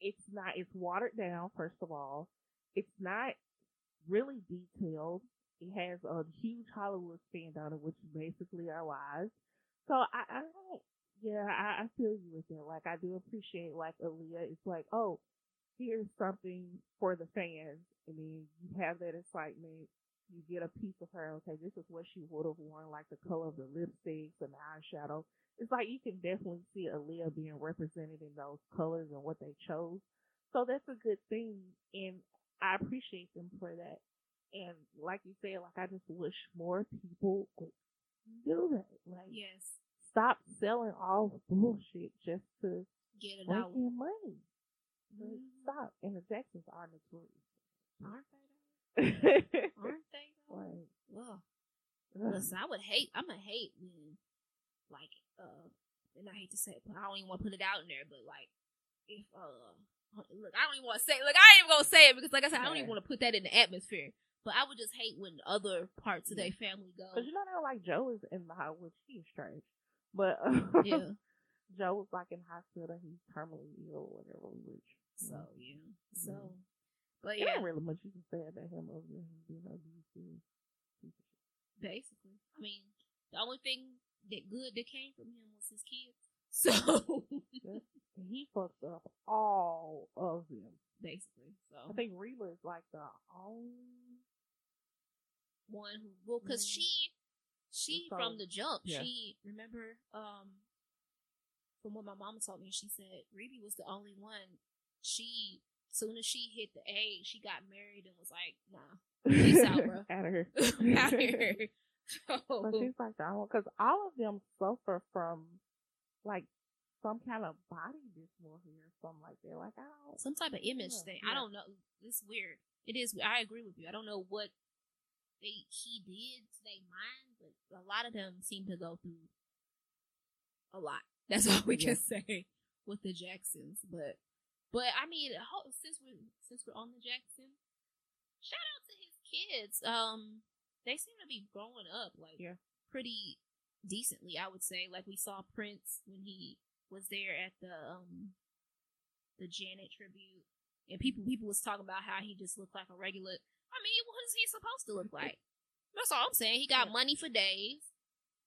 it's not. It's watered down. First of all, it's not really detailed. It has a huge Hollywood stand on it, which basically our lives. So I, I don't. Yeah, I, I feel you with that. Like I do appreciate like Aaliyah. It's like, oh, here's something for the fans, and then you have that excitement. You get a piece of her. Okay, this is what she would have worn, like the color of the lipsticks and the eyeshadow. It's like you can definitely see Aaliyah being represented in those colors and what they chose. So that's a good thing, and I appreciate them for that. And like you said, like I just wish more people would do that. Like, Yes. stop selling all bullshit just to Get it out. money. Mhm. stop. And the Jacksons are notorious. Aren't they? like, though? Aren't they? though? Well, ugh. listen, I would hate. I'm gonna hate when, like, uh, and I hate to say it, but I don't even want to put it out in there. But like, if uh, look, I don't even want to say. Look, I ain't even gonna say it because, like I said, I don't even want to put that in the atmosphere. But I would just hate when other parts of their family go. Cause you know they're like Joe is in the hospital. She's strange, but uh, yeah. Joe was like in hospital. He's terminally ill or whatever. Which So yeah. So, Mhm. But yeah, ain't really much you can say about him other than him being abusive. basically, I mean, the only thing that good that came from him was his kids. So he fucked up all of them. basically, So I think Rebbie is like the only. one who well, because Mhm. she she So, from the jump, yeah. she remember um from what my mama told me, she said Rebbie was the only one. She soon as she hit the age, she got married and was like, nah, Peace out, bro. Out of her. out here. So So, she's like the only because all of them suffer from like some kind of body dysmorphia or something like that. Like I don't. some type of image Yeah, thing. yeah. I don't know. It's weird. It is. I agree with you. I don't know what they he did to their mind, but a lot of them seem to go through a lot. That's all we Yeah. can say with the Jacksons. But but I mean, since we since we're on the Jackson, shout out to his kids. Um, they seem to be growing up like Yeah. pretty decently. I would say. Like we saw Prince when he was there at the um the Janet tribute, and people people was talking about how he just looked like a regular. I mean, what is he supposed to look like? That's all I'm saying. He got Yeah. money for days.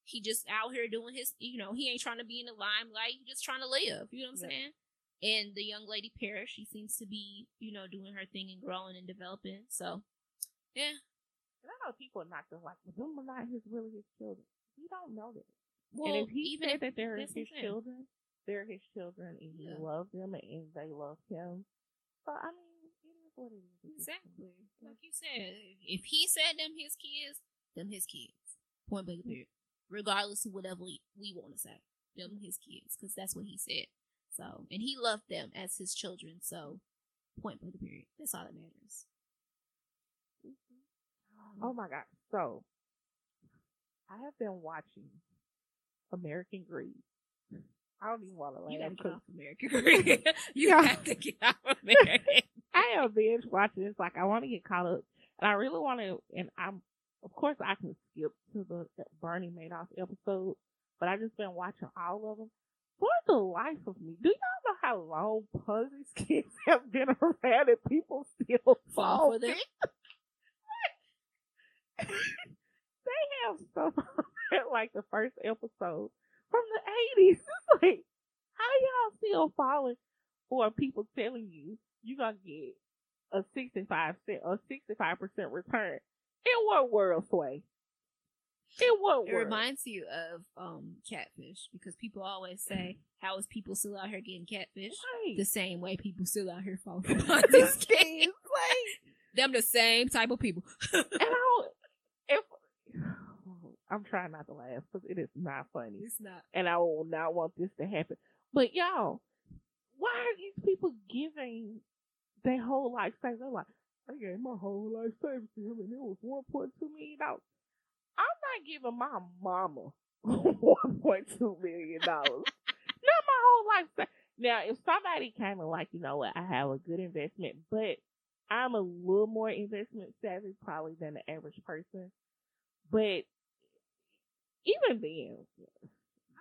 He just out here doing his, you know, he ain't trying to be in the limelight. He just trying to live. You know what I'm Yeah. saying? And the young lady Paris, she seems to be, you know, doing her thing and growing and developing. So, yeah. And I know people are not gonna like, but them are not his really his children. You don't know that. Well, and if he even said if that they're that's what I'm his children, they're his children, and he loves them, and they love him. So I mean, it is what it is. at this point. Exactly. Like you said, if he said them his kids, them his kids. Point blank period. Mm-hmm. Regardless of whatever we, we want to say. Them his kids. Because that's what he said. So, and he loved them as his children. So, point blank period. That's all that matters. Mm-hmm. Oh my god! So I have been watching American Greed. I don't even want to laugh. You gotta get off American Greed. you have to get off American. I have binge watching this. Like I want to get caught up, and I really want to. And I'm, of course, I can skip to the Bernie Madoff episode, but I just been watching all of them. For the life of me, do y'all know how long Ponzi schemes have been around and people still Fall for them. they have stuff like the first episode from the eighties. It's like how y'all still falling for people telling you you gonna get a sixty five cent a sixty five percent return. In what world, Sway? It world? reminds you of um catfish because people always say, "How is people still out here getting catfish?" Right. The same way people still out here falling for Ponzi schemes. Like Them the same type of people. and I don't, if I'm trying not to laugh because it is not funny. It's not. and I will not want this to happen. But y'all, why are these people giving their whole life savings? They're like, I gave my whole life savings to him, and it was one point two million dollars. I'm not giving my mama one point two million dollars. not my whole life. Now, if somebody came of like, you know what, I have a good investment, but I'm a little more investment savvy probably than the average person. But even then,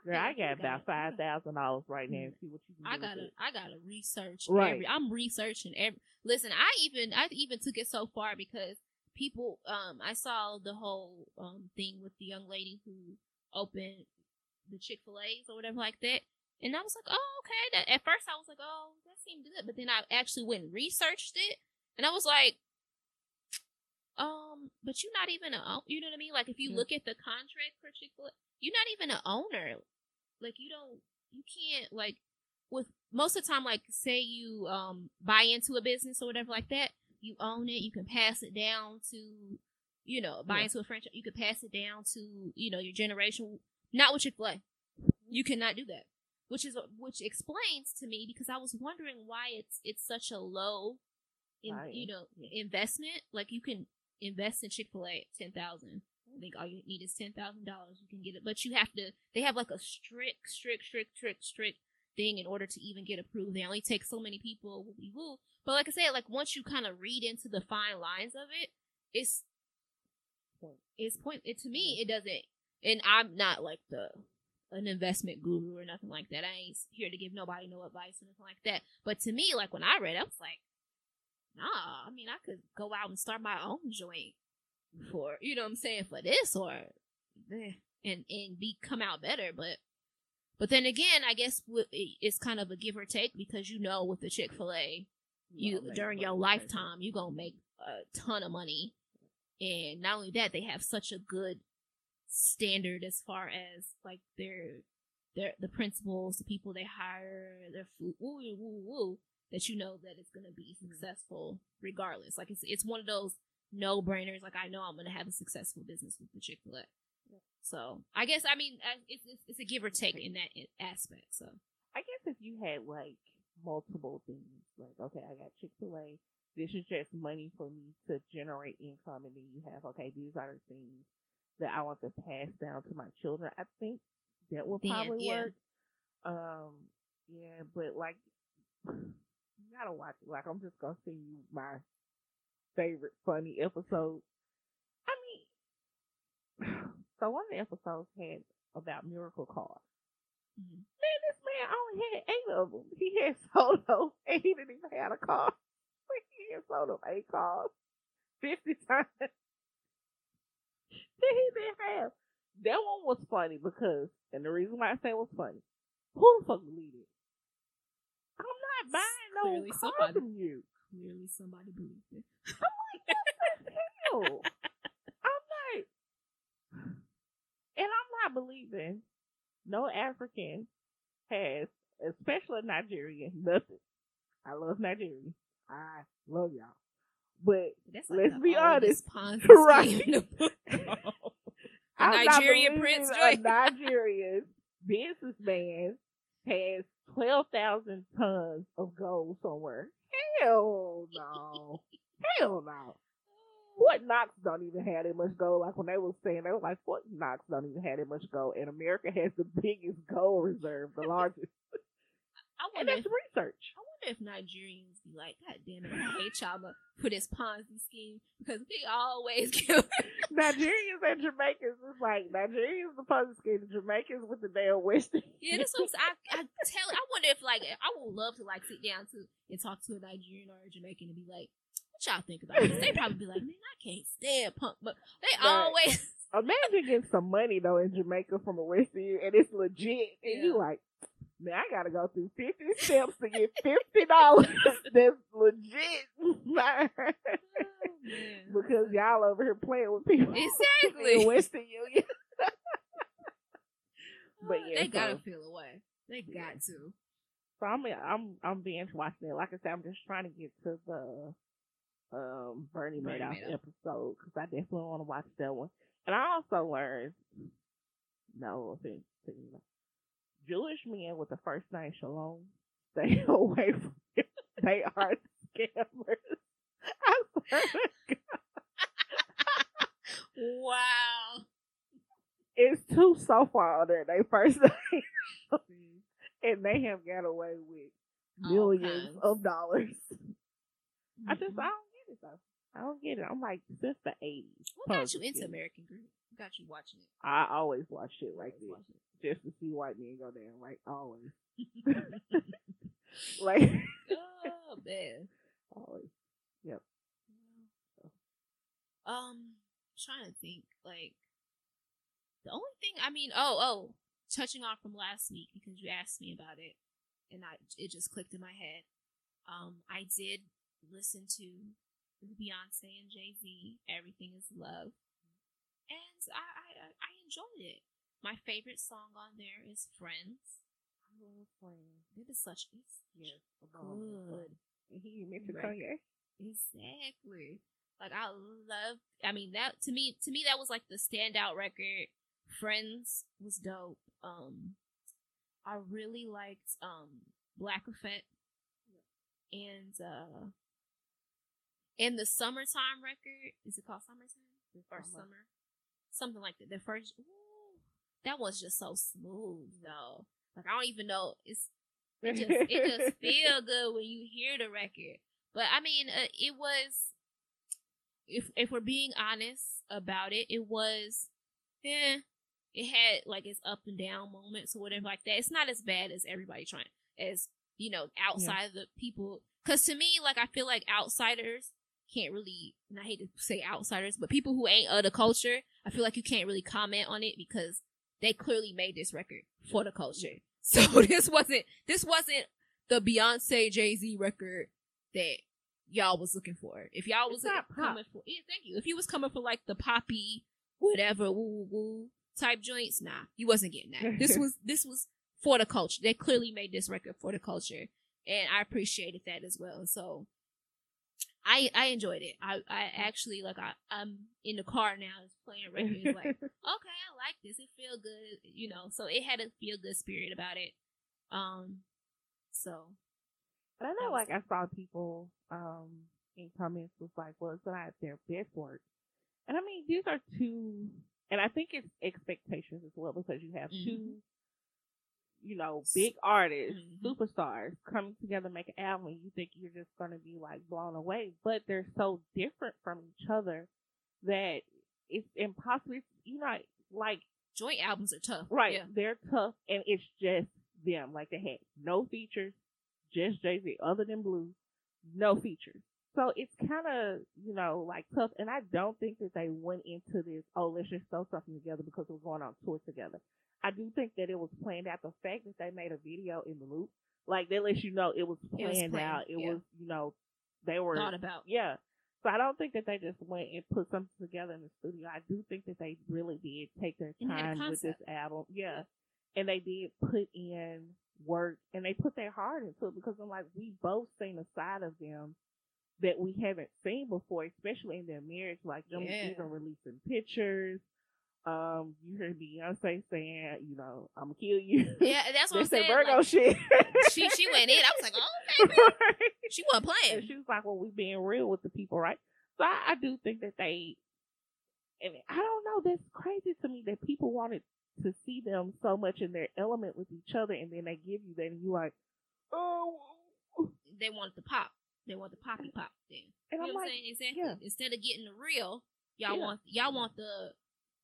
Girl, I got about five thousand dollars right now. Mm-hmm. And see what you can I gotta, it. I gotta research. Right. Every, I'm researching every. Listen, I even, I even took it so far because people, um, I saw the whole um thing with the young lady who opened the Chick Fil A's or whatever like that, And I was like, oh, okay. That, at first, I was like, oh, that seemed good. But then I actually went and researched it. And I was like, um, but you're not even a, you know what I mean? Like, if you Yeah. look at the contract for Chick fil A, you're not even an owner. Like, you don't, you can't, like, with most of the time, like, say you, um, buy into a business or whatever like that, you own it, you can pass it down to, you know, buy Yeah. into a franchise, you could pass it down to, you know, your generation. Not with Chick fil A. You cannot do that which is which explains to me because I was wondering why it's it's such a low, in, Right. you know, Yeah. investment. Like you can invest in Chick Fil A ten thousand. I think all you need is ten thousand dollars. You can get it, but you have to. They have like a strict, strict, strict, strict, strict thing in order to even get approved. They only take so many people. But like I said, like once you kind of read into the fine lines of it, it's Point. it's point. It to me, it doesn't. And I'm not like the an investment guru or nothing like that. I ain't here to give nobody no advice or nothing like that. But to me, like when I read, it, I was like, nah. I mean, I could go out and start my own joint for you know what I'm saying for this or eh, and and be come out better. But but then again, I guess it's kind of a give or take because you know with the Chick Fil A, you during your lifetime you gonna make a ton of money. And not only that they have such a good standard as far as like their their the principals the people they hire their food woo woo woo woo that you know that it's gonna be successful regardless. Like it's it's one of those no brainers like I know I'm gonna have a successful business with the Chick Fil A so I guess I mean uh, it's, it's it's a give or take in that aspect so I guess if you had like multiple things, like okay, I got Chick Fil A. This is just money for me to generate income, and then you have okay, these are the things that I want to pass down to my children. I think that would Then, probably yeah. work. Um, yeah, but like you gotta watch it. Like I'm just gonna send you my favorite funny episode. I mean, so one of the episodes had about miracle cars. mhm. Man, this man only had eight of them. He had sold them, and he didn't even have a car. He had sold them eight cars, fifty times. that he didn't have. That one was funny because, and the reason why I say it was funny, who the fuck believed it? I'm not buying no Clearly car somebody- from you. clearly somebody believed it I'm like, this is Hell. I'm like, and I'm not believing no African has, especially Nigerian, nothing. I love Nigeria. I love y'all. But That's Let's be honest. Right. scheme the. The I'm Nigerian Prince a. Nigerian businessman has 12,000 tons of gold somewhere. Hell no. Hell no. Fort Knox don't even have that much gold. Like when they were saying, they were like, Fort Knox don't even have that much gold. And America has the biggest gold reserve, the largest. I and wonder, that's if, research. I wonder if Nigerians be like, God damn it, I hate y'all for this Ponzi scheme because we always give. Nigerians and Jamaicans is like, Nigerians the Ponzi scheme, the Jamaicans with the damn Western. yeah, that's what I'm. I, I tell. I wonder if like I would love to like sit down to and talk to a Nigerian or a Jamaican and be like, y'all think about this? They probably be like, man, I can't stand punk, but they Right. always. Imagine getting some money though in Jamaica from a Western Union and it's legit. And you Yeah. like, man, I gotta go through 50 steps to get $50. That's legit. Oh, man. because y'all over here playing with people in Exactly. Western Union. But oh, yeah, they gotta feel away. They got to. So I'm I'm I'm binge watching it. Like I said, I'm just trying to get to the um Bernie Madoff episode because I definitely want to watch that one. And I also learned no offense to you know, Jewish men with the first name Shalom stay away from them. They are scammers. I swear to God. Wow. It's two so far under their first name, and they have got away with millions kinds. of dollars. I just. I don't get it though. I don't get it. I'm like since the eighties. What got you into American? What got you watching it? I always watch shit like this just to see white men go down. Like always, like oh man. always. Yep. Um, trying to think like the only thing I mean, oh oh, touching on from last week because you asked me about it, and I it just clicked in my head. Um, I did listen to Beyonce and Jay Z. Everything is love, and I, I I enjoyed it. My favorite song on there is Friends. I love friends. It is such it's Yes. good. He mentioned Right. Kanye. Exactly. Like I love. I mean that to me. To me, that was like the standout record. Friends was dope. Um, I really liked um Black Effect, and uh, and the summertime record. Is it called summertime This or summer. summer? Something like that. The first. Ooh, that was just so smooth though. Like I don't even know. It's it just it just feel good when you hear the record. But I mean, uh, it was if if we're being honest about it, it was eh. It had like its up and down moments or whatever like that. It's not as bad as everybody trying as you know outside of the people. Because to me, like I feel like outsiders can't really. And I hate to say outsiders, but people who ain't of the culture, I feel like you can't really comment on it because they clearly made this record for the culture. So this wasn't this wasn't the Beyonce Jay Z record that y'all was looking for. If y'all was coming for, yeah, thank you. If you was coming for like the poppy, whatever, woo woo woo type joints, nah, you wasn't getting that. This was this was for the culture. They clearly made this record for the culture, and I appreciated that as well. So. I, I enjoyed it. I, I actually like I I'm in the car now, just playing right records. Like okay, I like this. It feel good, you know. So it had a feel good spirit about it. Um, so But I know, like, I saw people um in comments was like, "Well, it's not their best work," and I mean, these are two, and I think it's expectations as well because you have Mhm. two, you know, big artists, Mhm. superstars coming together to make an album. You think you're just going to be like blown away, but they're so different from each other that it's impossible. It's, you know, like joint albums are tough, Right. Yeah. They're tough and it's just them. Like they had no features, just Jay Z, other than Blue, no features. So it's kind of, you know, like tough. And I don't think that they went into this, oh, let's just throw something together because we're going on tour together. I do think that it was planned out. The fact that they made a video in the Louvre, like that lets you know it was It was planned, planned, out. It yeah. was, you know, they were Thought about. yeah. So I don't think that they just went and put something together in the studio. I do think that they really did take their And had a time with this album. Yeah. And they did put in work and they put their heart into it because I'm like, we both seen a side of them that we haven't seen before, especially in their marriage, like them Yeah. even releasing pictures. Um, you heard Beyonce saying, you know, I'm gonna kill you. Yeah, that's what I'm saying. Virgo like, shit. she she went in. I was like, oh, okay. She wasn't And playing. she was like, "Well, we being real with the people, right?" So I, I do think that they, and I don't know, that's crazy to me that people wanted to see them so much in their element with each other, and then they give you that, and you like, oh, They wanted the pop. They want the poppy pop thing. and You I'm know what I'm like, saying? Exactly. yeah. Instead of getting the real, y'all Yeah. want y'all want the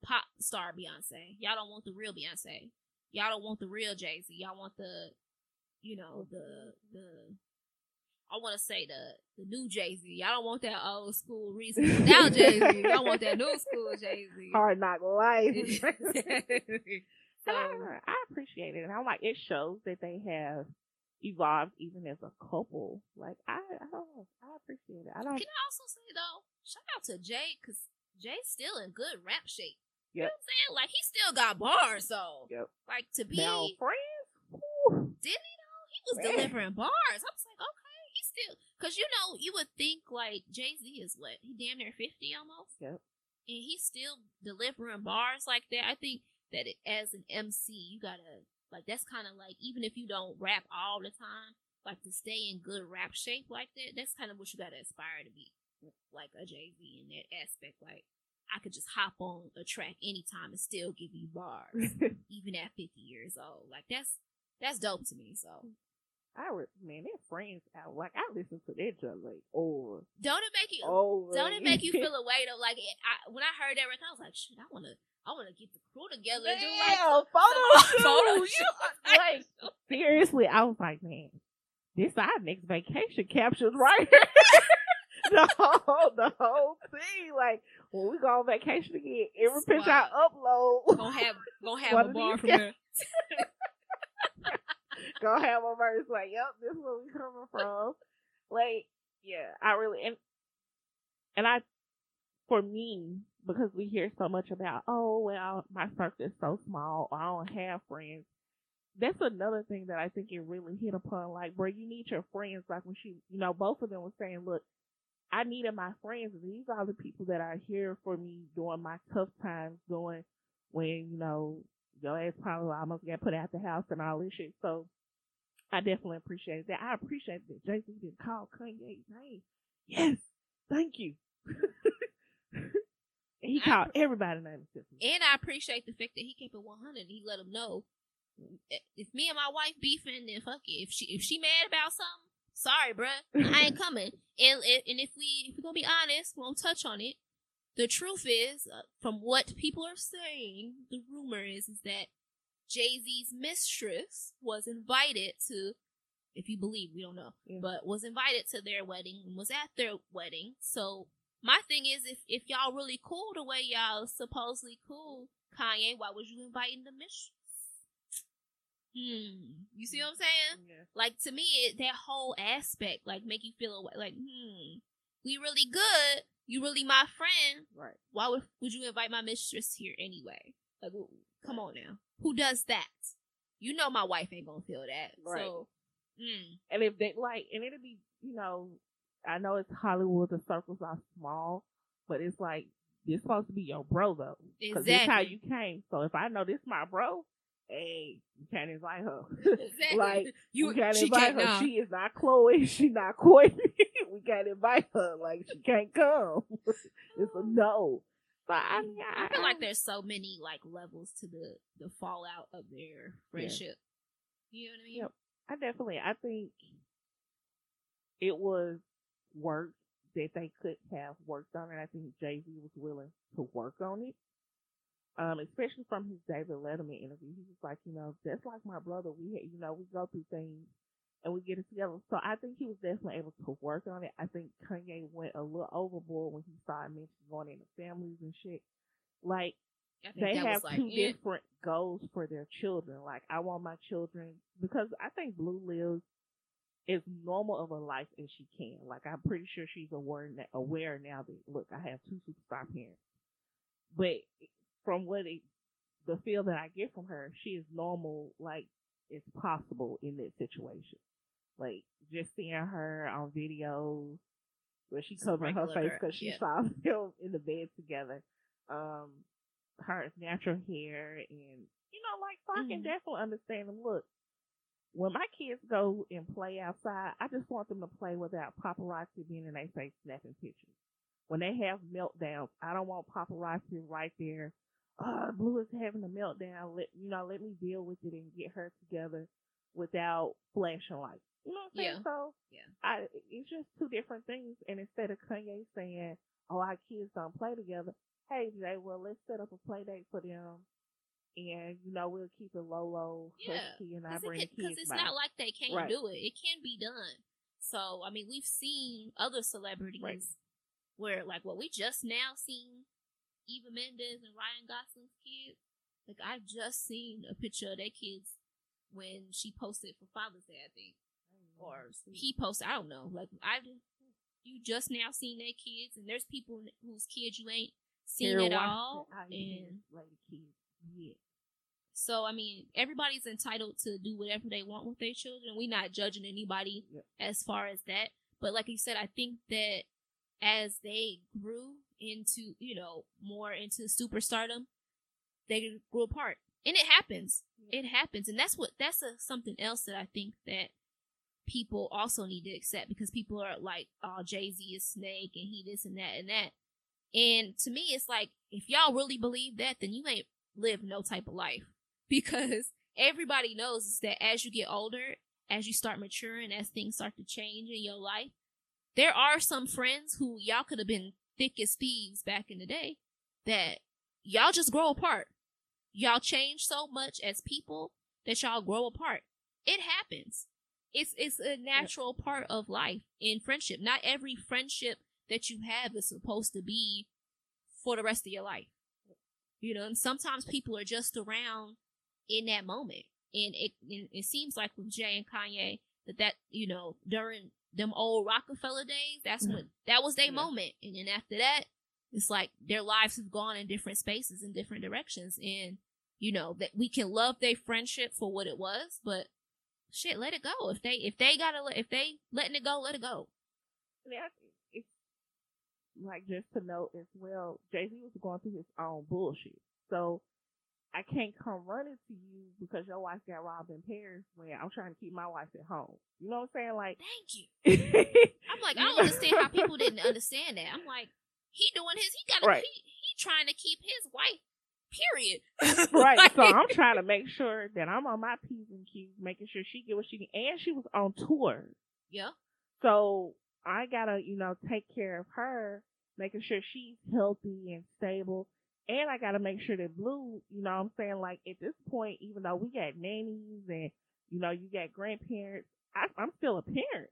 pop star Beyonce. Y'all don't want the real Beyonce. Y'all don't want the real Jay Z. Y'all want the, you know, the the. I want to say the the new Jay Z. Y'all don't want that old school reason now Jay Z. Y'all want that new school Jay Z. hard knock life. so I, I appreciate it, and I'm like, it shows that they have evolved even as a couple. Like I, I don't know, I appreciate it. I don't. Can I also say though, shout out to Jay because Jay's still in good rap shape. You know what I'm saying? Like he still got bars, though. Yep. like to be Now, friends. did he though? He was Man. delivering bars. I was like, okay, he still because you know you would think like Jay Z is what he damn near fifty almost, Yep. and he's still delivering bars like that. I think that it, as an MC, you gotta like that's kind of like even if you don't rap all the time, like to stay in good rap shape like that. That's kind of what you gotta aspire to be, like a Jay Z in that aspect. Like I could just hop on a track anytime and still give you bars, even at fifty years old. Like that's that's dope to me. So I re- man, their friends out. Like I listen to their junk like over, don't it make you over. don't it make you feel a way though? Like it, I, when I heard that record, I was like, shit, I wanna I wanna get the crew together and do like Yeah, photo some photo shoot. shoot. Like seriously, I was like, man, this our next vacation captures right here. the whole the whole thing. Like when we go on vacation again, every picture I upload. gonna have gonna have a bar from there. gonna have a verse like, "Yep, this is where we coming from." like, yeah, I really and and I, for me, because we hear so much about, oh well, my circle is so small, or I don't have friends. That's another thing that I think it really hit upon. Like, where you need your friends. Like when she, you know, both of them were saying, "Look, I needed my friends. These are the people that are here for me during my tough times, during when you know your ass probably almost got put out the house and all this shit." So I definitely appreciate that. I appreciate that Jay Z didn't call Kanye's name. Yes, thank you. and he I called everybody name. And I appreciate the fact that he kept it 100. and He let them know if me and my wife beefing, then fuck it. If she if she mad about something, sorry, bruh, I ain't coming. And and if we if we're gonna be honest, we won't touch on it. The truth is, uh, from what people are saying, the rumor is is that Jay Z's mistress was invited to, if you believe, we don't know, Yeah. but was invited to their wedding and was at their wedding. So my thing is, if if y'all really cool the way y'all supposedly cool, Kanye, why was you inviting the mistress? Hmm. You see what I'm saying? Yeah. Like to me, it, that whole aspect like make you feel away, like hmm, we really good. You really my friend. Right. Why would would you invite my mistress here anyway? Like, come on now, who does that? You know my wife ain't gonna feel that. Right. So, mm, And if they like, and it'll be, you know, I know it's Hollywood, the circles are small, but it's like, this supposed to be your bro though. Cause this how you came. So if I know this my bro, hey, you can't invite her. Exactly. like, you can't she invite can't her. She is not Khloe. She not Kourtney. we can't invite her. Like, she can't come. it's a oh. no. But I mm, mean, I feel like there's so many like levels to the the fallout of their friendship. You know what I mean? Yep. I definitely, I think it was work that they could have worked on it. I think Jay Z was willing to work on it. Um, especially from his David Letterman interview. He was like, you know, that's like my brother. We, ha- you know, we go through things and we get it together. So I think he was definitely able to work on it. I think Kanye went a little overboard when he started mentioning going into families and shit. Like, they have like two it. different goals for their children. Like I want my children because I think Blue lives as normal of a life as she can. Like I'm pretty sure she's aware aware now that look, I have two superstar parents. But from what it, the feel that I get from her, she is normal like it's possible in this situation. Like just seeing her on videos where she covered her face because she yeah. saw them in the bed together. Um, her natural hair and you know, like so I can Mhm. definitely understand them. Look, when my kids go and play outside, I just want them to play without paparazzi being in their face snapping pictures. When they have meltdowns, I don't want paparazzi right there. Uh, Blue is having a meltdown. Let you know, let me deal with it and get her together without flashing lights. You know what I'm saying? Yeah. So Yeah. I it's just two different things. And instead of Kanye saying, "Oh, our kids don't play together," hey Jay, well let's set up a play date for them, and you know we'll keep it low, low, Yeah, and I Because bring kids it's by. not like they can't Right. do it. It can be done. So I mean, we've seen other celebrities Right. where, like, what we just now seen Eva Mendes and Ryan Gosling's kids. Like, I just seen a picture of their kids when she posted for Father's Day, I think, or he posted. I don't know. Like, I you just now seen their kids, and there's people whose kids you ain't seen Here at all, and lady kids. Yeah. so I mean, everybody's entitled to do whatever they want with their children. We're not judging anybody as far as that. But like you said, I think that as they grew into, you know, more into superstardom, they grew apart. And it happens. It happens. And that's what that's a, something else that I think that people also need to accept because people are like, oh, Jay Z is Snake and he this and that and that. And to me, it's like, if y'all really believe that, then you ain't lived no type of life because everybody knows is that as you get older, as you start maturing, as things start to change in your life, there are some friends who y'all could have been thick as thieves back in the day that y'all just grow apart. Y'all change so much as people that y'all grow apart. It happens. It's it's a natural part of life in friendship. Not every friendship that you have is supposed to be for the rest of your life. You know, and sometimes people are just around in that moment. and it it seems like with Jay and Kanye that that you know during them old Rockefeller days, that's mm-hmm. when that was their Yeah. moment, and then after that, it's like their lives have gone in different spaces in different directions, and you know that we can love their friendship for what it was, but shit, let it go. If they if they gotta let- if they letting it go, let it go. Yeah, it's like just to note as well, Jay Z was going through his own bullshit. So I can't come running to you because your wife got robbed in Paris when I'm trying to keep my wife at home. You know what I'm saying? Like Thank you. I'm like, I don't understand how people didn't understand that. I'm like, he doing his, he got to Right. he, he trying to keep his wife. Period. right. Like- So I'm trying to make sure that I'm on my P's and Q's, making sure she get what she need. and she was on tour. yeah, So I gotta, you know, take care of her, making sure she's healthy and stable. And I gotta make sure that Blue, you know what I'm saying? Like at this point, even though we got nannies and, you know, you got grandparents, I, I'm still a parent.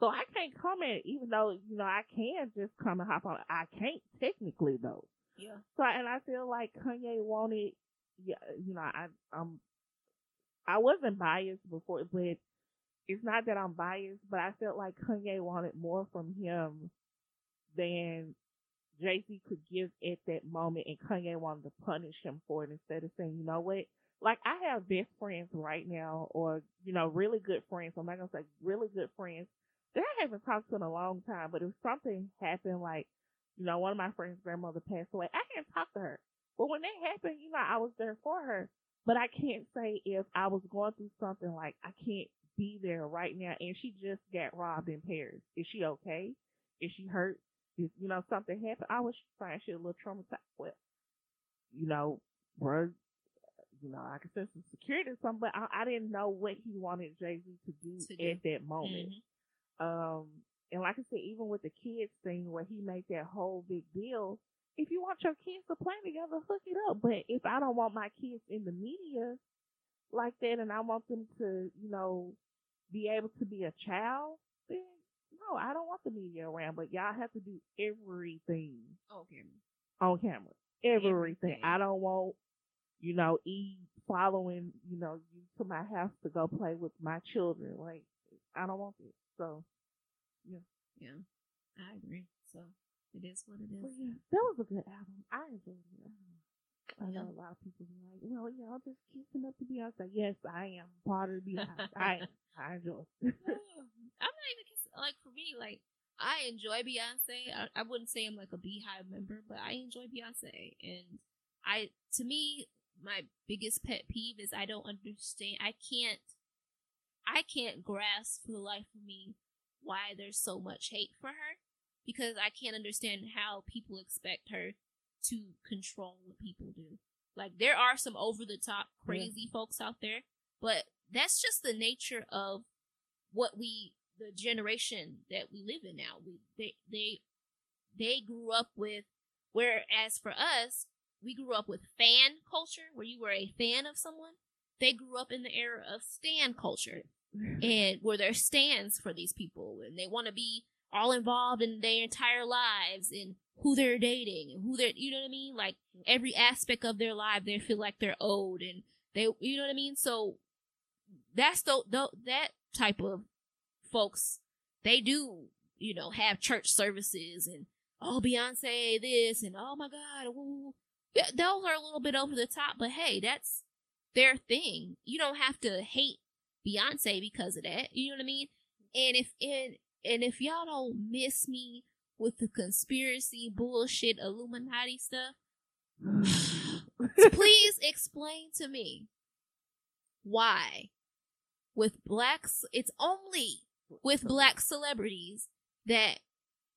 So I can't come in, even though, you know, I can just come and hop on. I can't technically though. yeah, So, and I feel like Kanye wanted, yeah, you know, I, um, I wasn't biased before, but it's not that I'm biased, but I felt like Kanye wanted more from him than Jay Z could give at that moment, and Kanye wanted to punish him for it instead of saying, you know what? Like I have best friends right now, or you know, really good friends. I'm not gonna say really good friends that I haven't talked to in a long time. But if something happened, like you know, one of my friends' grandmother passed away, I can't talk to her. But when that happened, you know, I was there for her. But I can't say if I was going through something like I can't be there right now, and she just got robbed in Paris. Is she okay? Is she hurt? You know something happened? I was fine. She a little traumatized. Well, you know, bro, you know, I could sense some security or something, but I, I didn't know what he wanted Jay Z to do To do. at that moment. Mhm. Um, and like I said, even with the kids thing where he made that whole big deal, if you want your kids to play together, hook it up. But if I don't want my kids in the media like that and I want them to, you know, be able to be a child, then no, I don't want the media around. But y'all have to do everything oh, Okay. on camera. Everything. Everything. I don't want, you know, E following, you know, you to my house to go play with my children. Like, I don't want this. So, Yeah, Yeah, I agree. So it is what it is. Well, yeah, that was a good album. I enjoyed it. I know Yeah. a lot of people be like, well, y'all just kissing up to Beyonce. Yes, I am part of Beyonce. I. I enjoy it. I'm not even like for me. Like I enjoy Beyonce. I, I wouldn't say I'm like a BeyHive member, but I enjoy Beyonce. And I, to me, my biggest pet peeve is I don't understand. I can't. I can't grasp for the life of me why there's so much hate for her because I can't understand how people expect her to control what people do. Like there are some over the top Yeah. crazy folks out there, but that's just the nature of what we the generation that we live in now. We they they they grew up with whereas for us, we grew up with fan culture where you were a fan of someone. They grew up in the era of stan culture and where there's stands for these people and they want to be all involved in their entire lives and who they're dating and who they're you know what I mean? Like every aspect of their life they feel like they're owed and they you know what I mean? So that's the, the that type of folks they do, you know, have church services and oh Beyonce this and oh my god, those are a little bit over the top, but hey, that's their thing. You don't have to hate Beyonce because of that. You know what I mean? And if and and if y'all don't miss me with the conspiracy bullshit Illuminati stuff, please explain to me why with blacks it's only with black celebrities that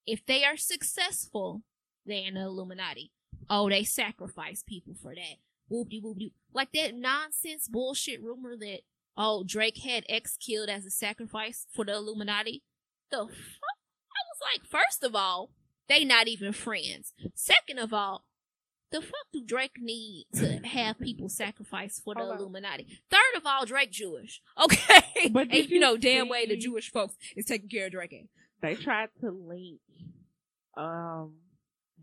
if they are successful they're in the illuminati. Oh they sacrifice people for that. Whoop-de whoop-de. Like that nonsense bullshit rumor that oh drake had x killed as a sacrifice for the illuminati? The fuck? I was like first of all they not even friends. Second of all the fuck do Drake need to have people sacrifice for the Hold on. Illuminati? Third of all, Drake Jewish. Okay. But and you know damn way the Jewish folks is taking care of Drake. they tried to link um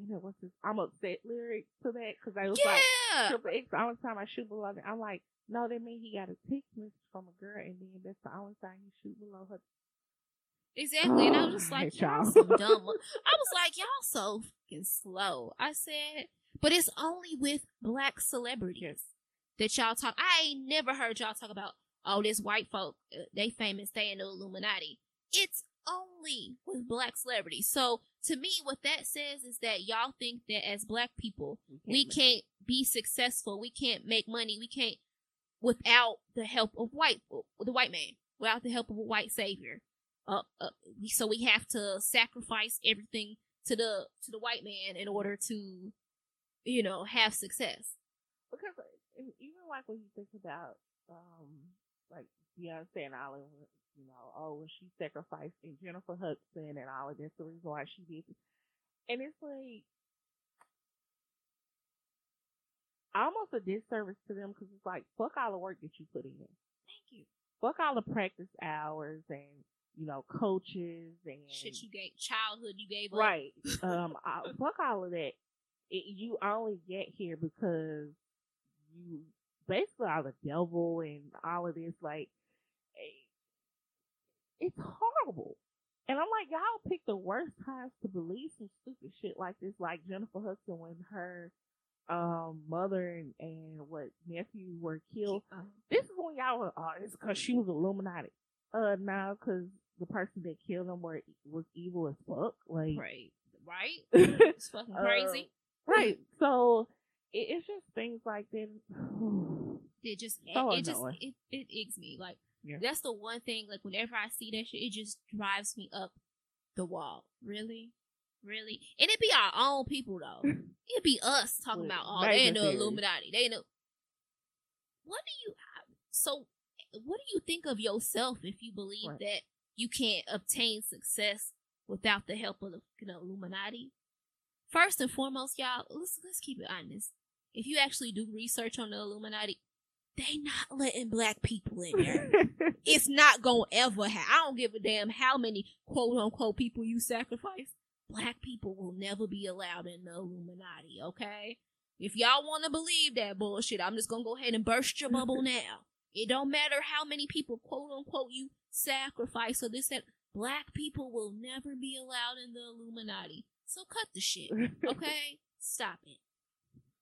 you know what's this? I'm upset lyrics to that because I was like Yeah. Triple X. The only time I shoot below, I'm like, no, that means he got a text message from a girl, and then that's the only time he shoot below her. Exactly. And I was just like, y'all some dumb. I was like, y'all so fucking slow. I said, but it's only with black celebrities that y'all talk. I ain't never heard y'all talk about, oh, this white folk, uh, they famous, they in the Illuminati. It's only with black celebrities. So to me, what that says is that y'all think that as black people, we can't be successful. We can't make money. We can't without the help of white the white man, without the help of a white savior. Uh, uh, so we have to sacrifice everything to the to the white man in order to, you know, have success. because even like when you think about um like Beyonce and of you know, oh when she sacrificed and Jennifer Hudson and all of this the reason why she did. And it's like almost a disservice to them because it's like fuck all the work that you put in. Thank you. Fuck all the practice hours and you know coaches and Shit, you gave childhood, you gave up. Right. Um. I, fuck all of that. It, you only get here because you basically are the devil and all of this. Like, eh, it's horrible. And I'm like, y'all pick the worst times to believe some stupid shit like this. Like Jennifer Hudson when her um mother and, and what nephew were killed. Uh, This is when y'all were, oh, it's because she was Illuminati. Uh, now because the person that killed them were was evil as fuck. Like, right. Right. It's fucking um, crazy. right. So it, it's just things like that. It just So it just it, it eggs me. Like Yeah. that's the one thing. Like whenever I see that shit, it just drives me up the wall. Really, really, and it be our own people though. it be us talking about oh they in the Illuminati. They the. What do you? So, what do you think of yourself if you believe Right. that you can't obtain success without the help of the you know, Illuminati? First and foremost, y'all, let's let's keep it honest. If you actually do research on the Illuminati, they not letting black people in there. it's not gonna ever happen. I don't give a damn how many quote unquote people you sacrifice. Black people will never be allowed in the Illuminati, okay? If y'all wanna believe that bullshit, I'm just gonna go ahead and burst your bubble now. It don't matter how many people quote unquote you sacrifice or this that black people will never be allowed in the Illuminati. So cut the shit. Okay? Stop it.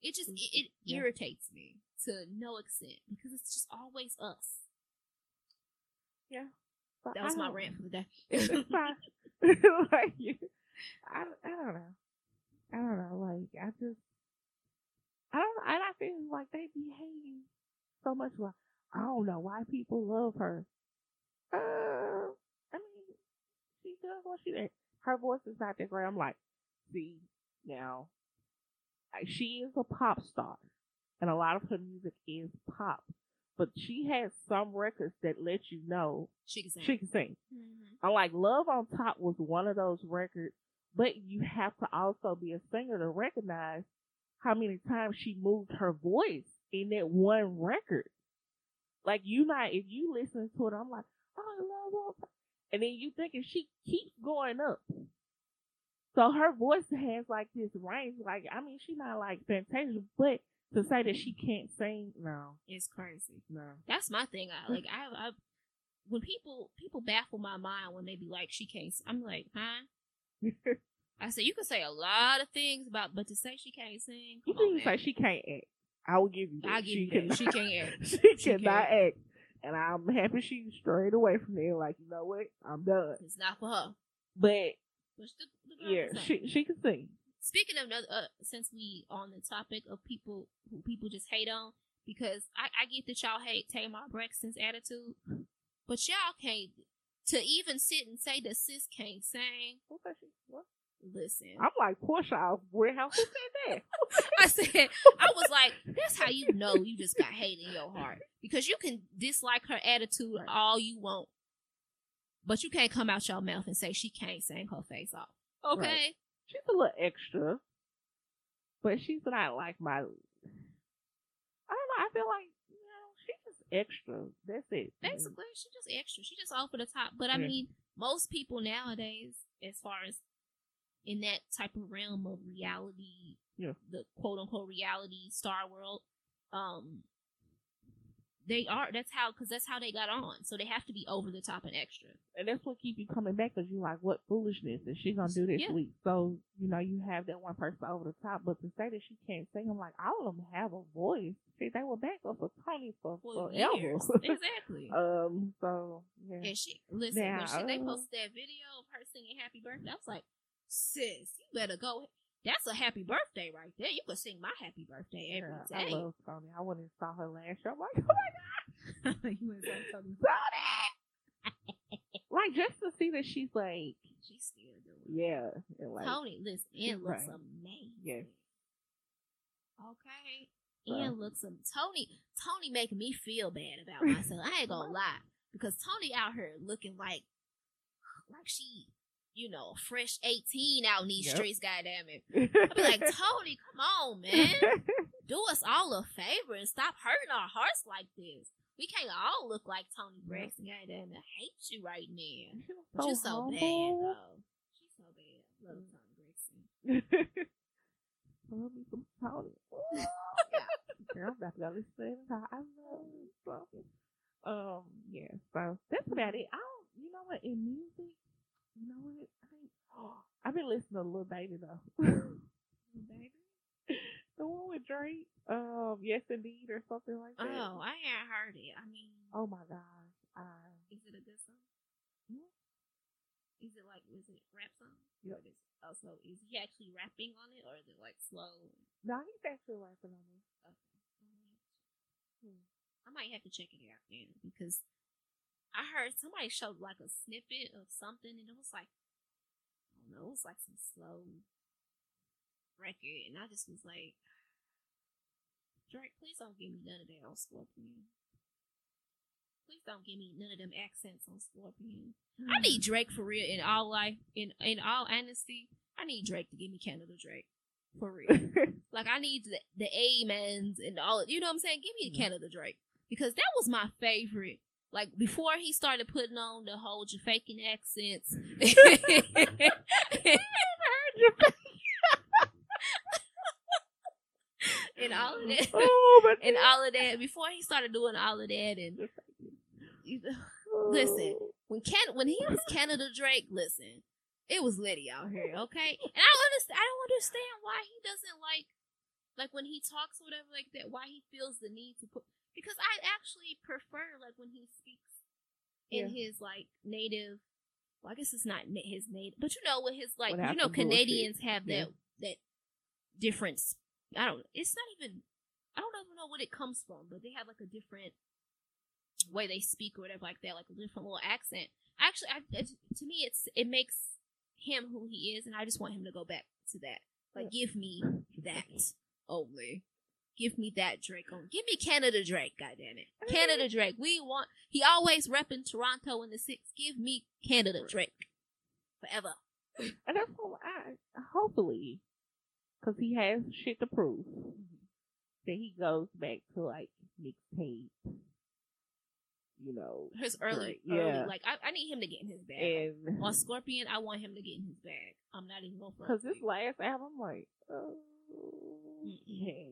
It just it, it Yeah. irritates me to no extent because it's just always us. But That was my rant for the day. Like you, I, I don't know. I don't know. Like I just, I don't. And I feel like they behave so much. Like I don't know why people love her. Uh, I mean, she does what she did. Her voice is not that great. I'm like, see now, she is a pop star, and a lot of her music is pop. But she has some records that let you know she can sing. she can sing. Mhm. I'm like Love on Top was one of those records, but you have to also be a singer to recognize how many times she moved her voice in that one record. Like you not if you listen to it, I'm like, oh Love on and then you thinking she keeps going up. So her voice has like this range. Like I mean, she's not like Fantasia, but to say that she can't sing, no, It's crazy. no. That's my thing. I like I, I when people people baffle my mind when they be like she can't. I'm like, huh? I said you can say a lot of things about, but to say she can't sing, You can say she can't act. I will give you. I give she you that. cannot- She can't act. she She cannot can't. act. And I'm happy she strayed away from there. Like, you know what? I'm done. it's not for her. But But the, the yeah, she she can sing. Speaking of another, uh, since we on the topic of people who people just hate on, because I, I get that y'all hate Tamar Braxton's attitude, but y'all can't to even sit and say that sis can't sing. What? What? Listen, I'm like Porsha off Warehouse. Who said that? I said I was like, that's how you know you just got hate in your heart because you can dislike her attitude all you want, but you can't come out your mouth and say she can't sing her face off. Okay, Right. She's a little extra, but she's not like my. I don't know. I feel like you know she's just extra. That's it. basically she just extra. She just off the top. But I Yeah. mean, most people nowadays, as far as in that type of realm of reality, Yeah. the quote unquote reality star world, um, they are. That's how because that's how they got on. So they have to be over the top and extra. And that's what keep you coming back because you're like, what foolishness is she gonna do this Yeah. week? So you know you have that one person over the top, but to say that she can't sing, I'm like, all of them have a voice. See, they were back up for Toni for For forever. years, exactly. um, so yeah, And she listen Now, when she, they uh, posted that video of her singing "Happy Birthday." I was like, "Sis, you better go. That's a happy birthday right there. You could sing my happy birthday every yeah, I love Toni. I went and saw her last show. I'm like, oh my god, you went so Toni. Toni! like just to see that she's like, She's still doing. it. yeah, and like, Toni, listen, Ian looks right. amazing. Yes. Okay. So- Ian looks am- Toni. Toni making me feel bad about myself. I ain't gonna lie because Toni out here looking like like she, you know, fresh eighteen out in these Yep. streets. Goddamn it. I be like, Toni, come on, man. Do us all a favor and stop hurting our hearts like this. We can't all look like Toni Braxton. Goddamn, I hate you right now. But you're so bad, humble. though. She's so bad. Love Toni Braxton. Love me some Toni. Girl, I'm about to go listen to. I love Toni. Um, yeah, so that's about it. I don't, you know what, in music, you know what, I think, I've been listening to Lil Baby though. Baby. the one with Drake, um, Yes Indeed or something like that. Oh, I ain't heard it. I mean, Oh my gosh. I, is it a good song? Yeah. Is it like, is it rap song? Yep. Or is, also, is he actually rapping on it, or is it like slow? no, he's actually rapping on this. Okay. I might have to check it out then because I heard somebody showed like a snippet of something, and it was like, I don't know, it was like some slow record, and I just was like, Drake, please don't give me none of that on Scorpion. Please don't give me none of them accents on Scorpion. I need Drake for real in all life. In in all honesty, I need Drake to give me Canada Drake for real. like I need the the amens and all. You know what I'm saying? Give me the Mhm. Canada Drake because that was my favorite. Like before he started putting on the whole faking accents. and all of that. oh, And all of that before he started doing all of that and listen, when Can when he was Canada Drake, listen, it was Liddy out here, okay? And I don't understand. I don't understand why he doesn't like, like when he talks or whatever like that. Why he feels the need to put because I actually prefer like when he speaks in his like native. Well, I guess it's not na- his native, but you know, with his like, Without you know. Canadians have Yeah. that that difference. I don't. It's not even. I don't even know what it comes from, but they have like a different way they speak or whatever like that, like a different little accent. Actually, I, it, to me, it's it makes him who he is, and I just want him to go back to that. Like, give me that only. Give me that Drake on. Give me Canada Drake, goddammit. Canada Drake. We want. He always repping Toronto in the six. Give me Canada Drake. Forever. And that's what I hopefully, because he has shit to prove, mm-hmm. that he goes back to like mixtape, you know, His early. yeah. Like, I, I need him to get in his bag. and On Scorpion, I want him to get in his bag. I'm not even going for because this last album, like, oh, hey,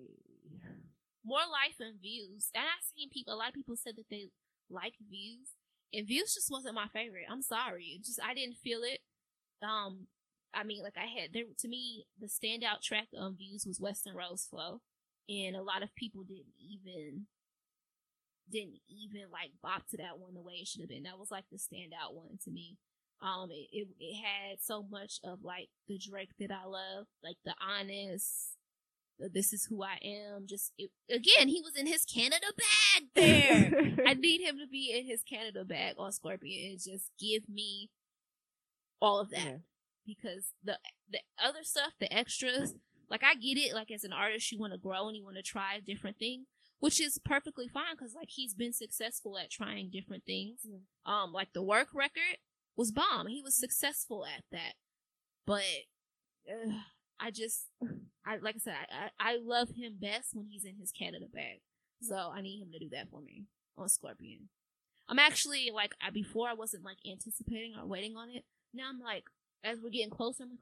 more life and views. And I've seen people. A lot of people said that they like views, and views just wasn't my favorite. I'm sorry. It just I didn't feel it. Um, I mean, like I had there to me, the standout track on views was Weston Road Flow, and a lot of people didn't even didn't even like bop to that one the way it should have been. That was like the standout one to me. Um, it, it it had so much of like the Drake that I love, like the honest, this is who I am. Just it, again, he was in his Canada bag there. I need him to be in his Canada bag on Scorpion and just give me all of that Yeah. because the the other stuff, the extras, like I get it. Like as an artist, you want to grow and you want to try different things, which is perfectly fine because like he's been successful at trying different things. Yeah. Um, like the work record was bomb. He was successful at that, but uh, I just, I like I said, I, I love him best when he's in his Canada bag. So I need him to do that for me on Scorpion. I'm actually like I before I wasn't like anticipating or waiting on it. Now I'm like, as we're getting closer, I'm like,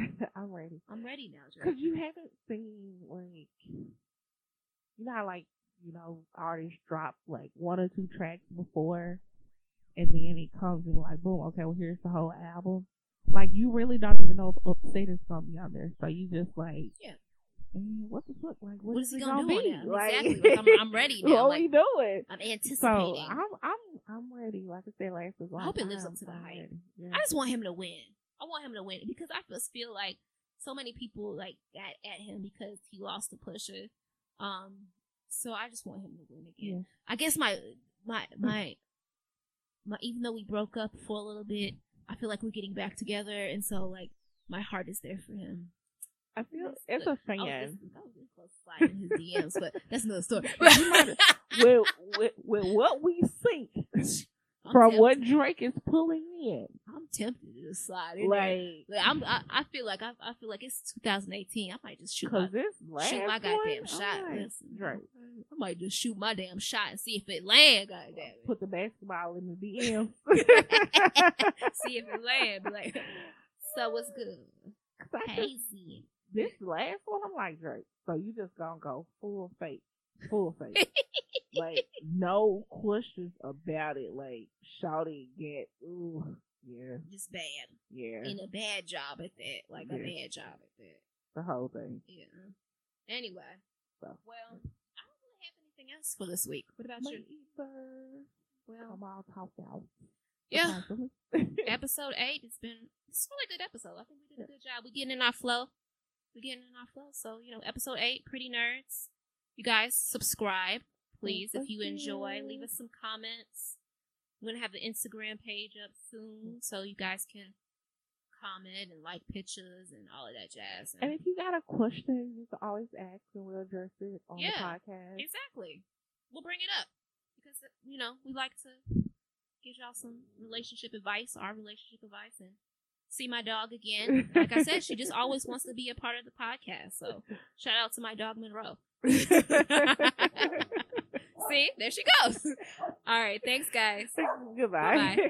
okay, I'm ready. I'm ready now, Cause you haven't seen like, you know how like you know artists drop like one or two tracks before, and then it comes and like boom, okay, well here's the whole album. Like you really don't even know if Upstate is gonna be on there, so you just like, Yeah. What the fuck? Like, What is he it gonna, do now? Like, exactly. Like, I'm, I'm ready now. what Like, we doing? I'm So anticipating. I'm I'm I'm ready. Like I said last week, I hope it lives up to the hype. Yeah. I just want him to win. I want him to win because I just feel like so many people like got at him because he lost to Pusha. Um, so I just want him to win again. I guess my my my my even though we broke up for a little bit, I feel like we're getting back together, and so like my heart is there for him. I feel Yes, as a I was, fan. this, I was close sliding in his DMs, but that's another story. With, with with what we see I'm from tempted- what Drake is pulling in, I'm tempted to just slide in there. like Like, I'm, I, I feel like I, I feel like it's 2018. I might just shoot my, shoot my one, goddamn shot. I'm Listen, Drake, I might just shoot my damn shot and see if it land. Goddamn it. put the basketball in the DM. see if it land. Be like, so what's good? Hazy. this last one, I'm like Drake. So you just gonna go full fake, full fake, like no questions about it. Like shouty get, ooh, yeah, Just bad. yeah, And a bad job at that. Like a bad job at that. the whole thing. Yeah. Anyway. So. Well, I don't really have anything else for this week. What about you? Well, I'm all talked out. yeah. Episode eight. It's been it's a really a good episode. I think we did a good job. We're getting in our flow. We're getting in our flow. So you know, episode eight, pretty nerds. You guys subscribe, please, if you enjoy. Leave us some comments. We're gonna have the Instagram page up soon, so you guys can comment and like pictures and all of that jazz. And if you got a question, you can always ask and we'll address it on Yeah. the podcast. Exactly. We'll bring it up because you know we like to give y'all some relationship advice, our relationship advice, and see my dog again. Like I said, she just always wants to be a part of the podcast. So shout out to my dog Monroe. see, there she goes. All right, thanks guys. Goodbye. Bye-bye.